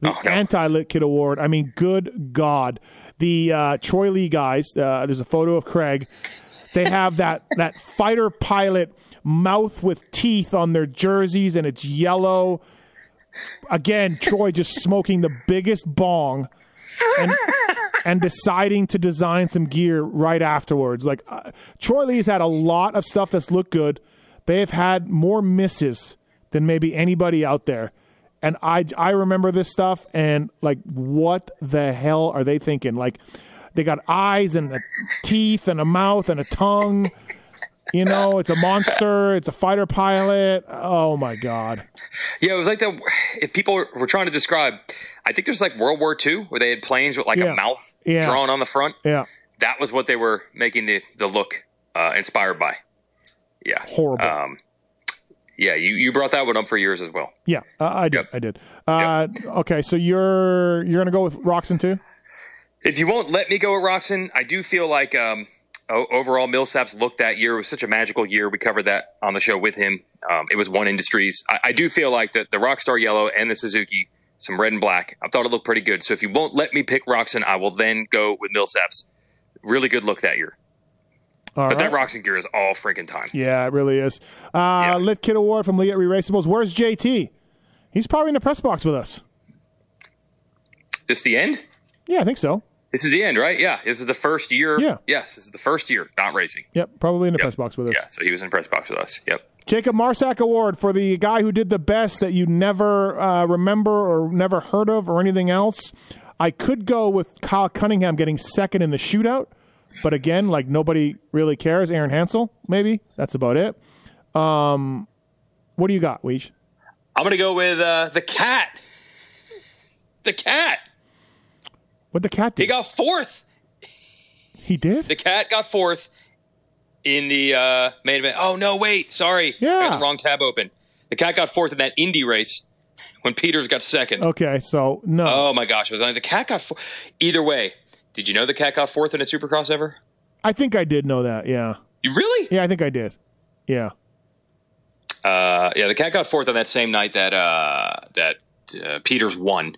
the Oh, no. anti Lit kit Award. I mean, good God, the uh, Troy Lee guys. Uh, there's a photo of Craig. They have that that fighter pilot mouth with teeth on their jerseys, and it's yellow. Again, Troy just smoking the biggest bong. And, and deciding to design some gear right afterwards. Like uh, Troy Lee's had a lot of stuff that's looked good. They have had more misses than maybe anybody out there. And I I remember this stuff and like what the hell are they thinking? Like they got eyes and teeth and a mouth and a tongue. You know, it's a monster, it's a fighter pilot. Oh my god. Yeah, it was like that. if people were trying to describe. I think there's like World War II where they had planes with like Yeah. a mouth Yeah. drawn on the front. Yeah. That was what they were making the the look uh, inspired by. Yeah, Horrible. Um, yeah, you you brought that one up for years as well. Yeah, uh, I did. Yep. I did. Uh, Okay, so you're you're gonna go with Roczen too? If you won't let me go with Roczen, I do feel like um, overall Millsaps' look that year was such a magical year. We covered that on the show with him. Um, it was one industries. I, I do feel like that the Rockstar Yellow and the Suzuki, some red and black. I thought it looked pretty good. So if you won't let me pick Roczen, I will then go with Millsaps'. Really good look that year. All But right. that Roczen gear is all freaking time. Yeah, it really is. Uh, Lit Kid Award from Leatt Re-Raceables. Where's JT? He's probably in the press box with us. This the end? Yeah, I think so. This is the end, right? Yeah. This is the first year. Yeah. Yes, this is the first year not racing. Yep, probably in the Yep. press box with us. Yeah, so he was in press box with us. Yep. Jacob Marsack Award for the guy who did the best that you never uh, remember or never heard of or anything else. I could go with Kyle Cunningham getting second in the shootout, but again, like nobody really cares. Aaron Hansel, maybe that's about it. Um, what do you got, Weege? I'm going to go with uh, the cat. The cat. What the cat did? He got fourth. He did. The cat got fourth in the uh, main event. Oh no, wait, sorry, Yeah. I had the wrong tab open. The cat got fourth in that Indy race when Peters got second. Okay, so no. Oh my gosh, was I the cat got four? Either way, did you know the cat got fourth in a Supercross ever? I think I did know that. Yeah. You really? Yeah, I think I did. Yeah. Uh, yeah, the cat got fourth on that same night that uh, that uh, Peters won.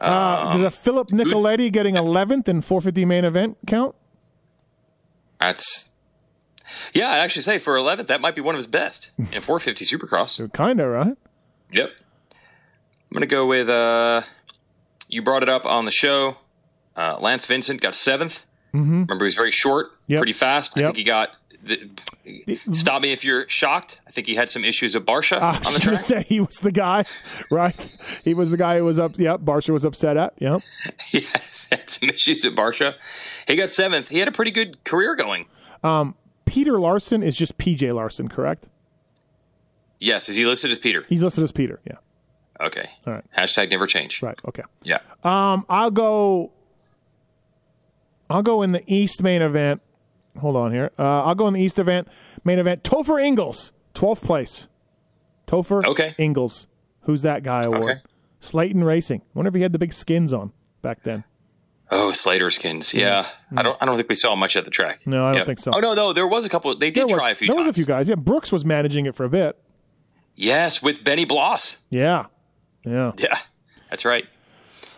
Uh, does a Philip Nicoletti getting 11th in 450 main event count? That's yeah, I'd actually say for 11th, that might be one of his best in 450 Supercross. Kind of, right? Yep. I'm gonna go with uh, you brought it up on the show. Uh, Lance Vincent got 7th Remember, he was very short, Yep. pretty fast. I think he got. The, stop me if you're shocked. I think he had some issues with Barcia I on was the going track. to say he was the guy, right? He was the guy who was up. Yep, Barcia was upset at. Yep. Yes, had some issues with Barcia. He got seventh. He had a pretty good career going. Peter Larson is just PJ Larson, correct? Yes, is he listed as Peter? He's listed as Peter. Yeah. Okay. All right. Hashtag never change. Right. Okay. Yeah. Um, I'll go. I'll go in the East main event. Hold on here. Uh, I'll go in the East event main event. Topher Ingalls, twelfth place. Topher Okay. Ingalls. Who's that guy award? Okay. Slayton Racing. Wonder if he had the big skins on back then. Oh, Slater skins. Yeah. I don't. I don't think we saw much at the track. No, I don't think so. Oh no, no. There was a couple. They did was, try a few there times. was a few guys. Yeah, Brooks was managing it for a bit. Yes, with Benny Bloss. Yeah. Yeah. Yeah, that's right.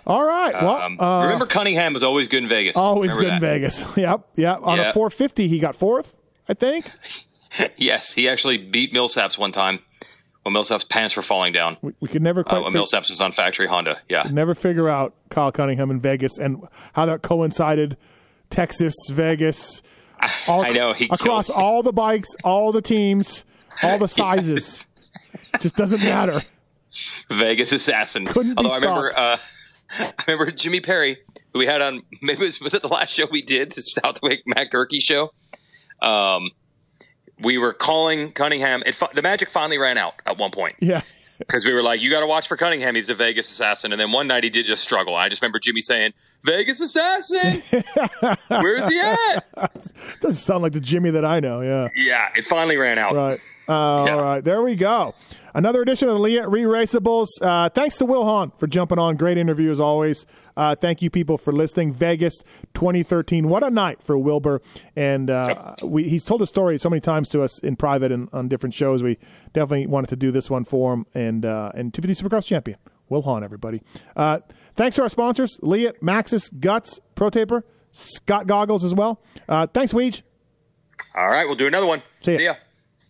All right. Well, Um, uh, remember, Cunningham was always good in Vegas. always Remember good in? Vegas. yep. Yep. On a 450, he got fourth, I think. Yes, he actually beat Millsaps one time when Millsaps' pants were falling down. We, we could never Uh, quite when fig- Millsaps was on factory Honda. Yeah. never figure out Kyle Cunningham in Vegas and how that coincided. Texas, Vegas, all, I know, he across killed- all the bikes, all the teams, all the sizes. Just doesn't matter. Vegas assassin. Couldn't be Although I remember, uh, I remember Jimmy Perry, who we had on. Maybe it was, was it the last show we did, the Southwick Matt Gerke show. Um, we were calling Cunningham. It, the magic finally ran out at one point Yeah. because we were like, "You got to watch for Cunningham. He's the Vegas assassin." And then one night he did just struggle. I just remember Jimmy saying, "Vegas assassin, where's he at?" Doesn't sound like the Jimmy that I know. Yeah. Yeah, it finally ran out. Right. Uh, Yeah. All right. There we go. Another edition of the Re-Raceables. Uh, thanks to Will Hahn for jumping on. Great interview as always. Uh, thank you, people, for listening. Vegas 2013. What a night for Wilbur. And uh, we, he's told a story so many times to us in private and on different shows. We definitely wanted to do this one for him. And, uh, and 250 Supercross champion, Will Hahn, everybody. Uh, thanks to our sponsors, Leatt, Maxxis, Guts, Pro Taper, Scott Goggles as well. Uh, thanks, Weege. All right, we'll do another one. See ya. See ya.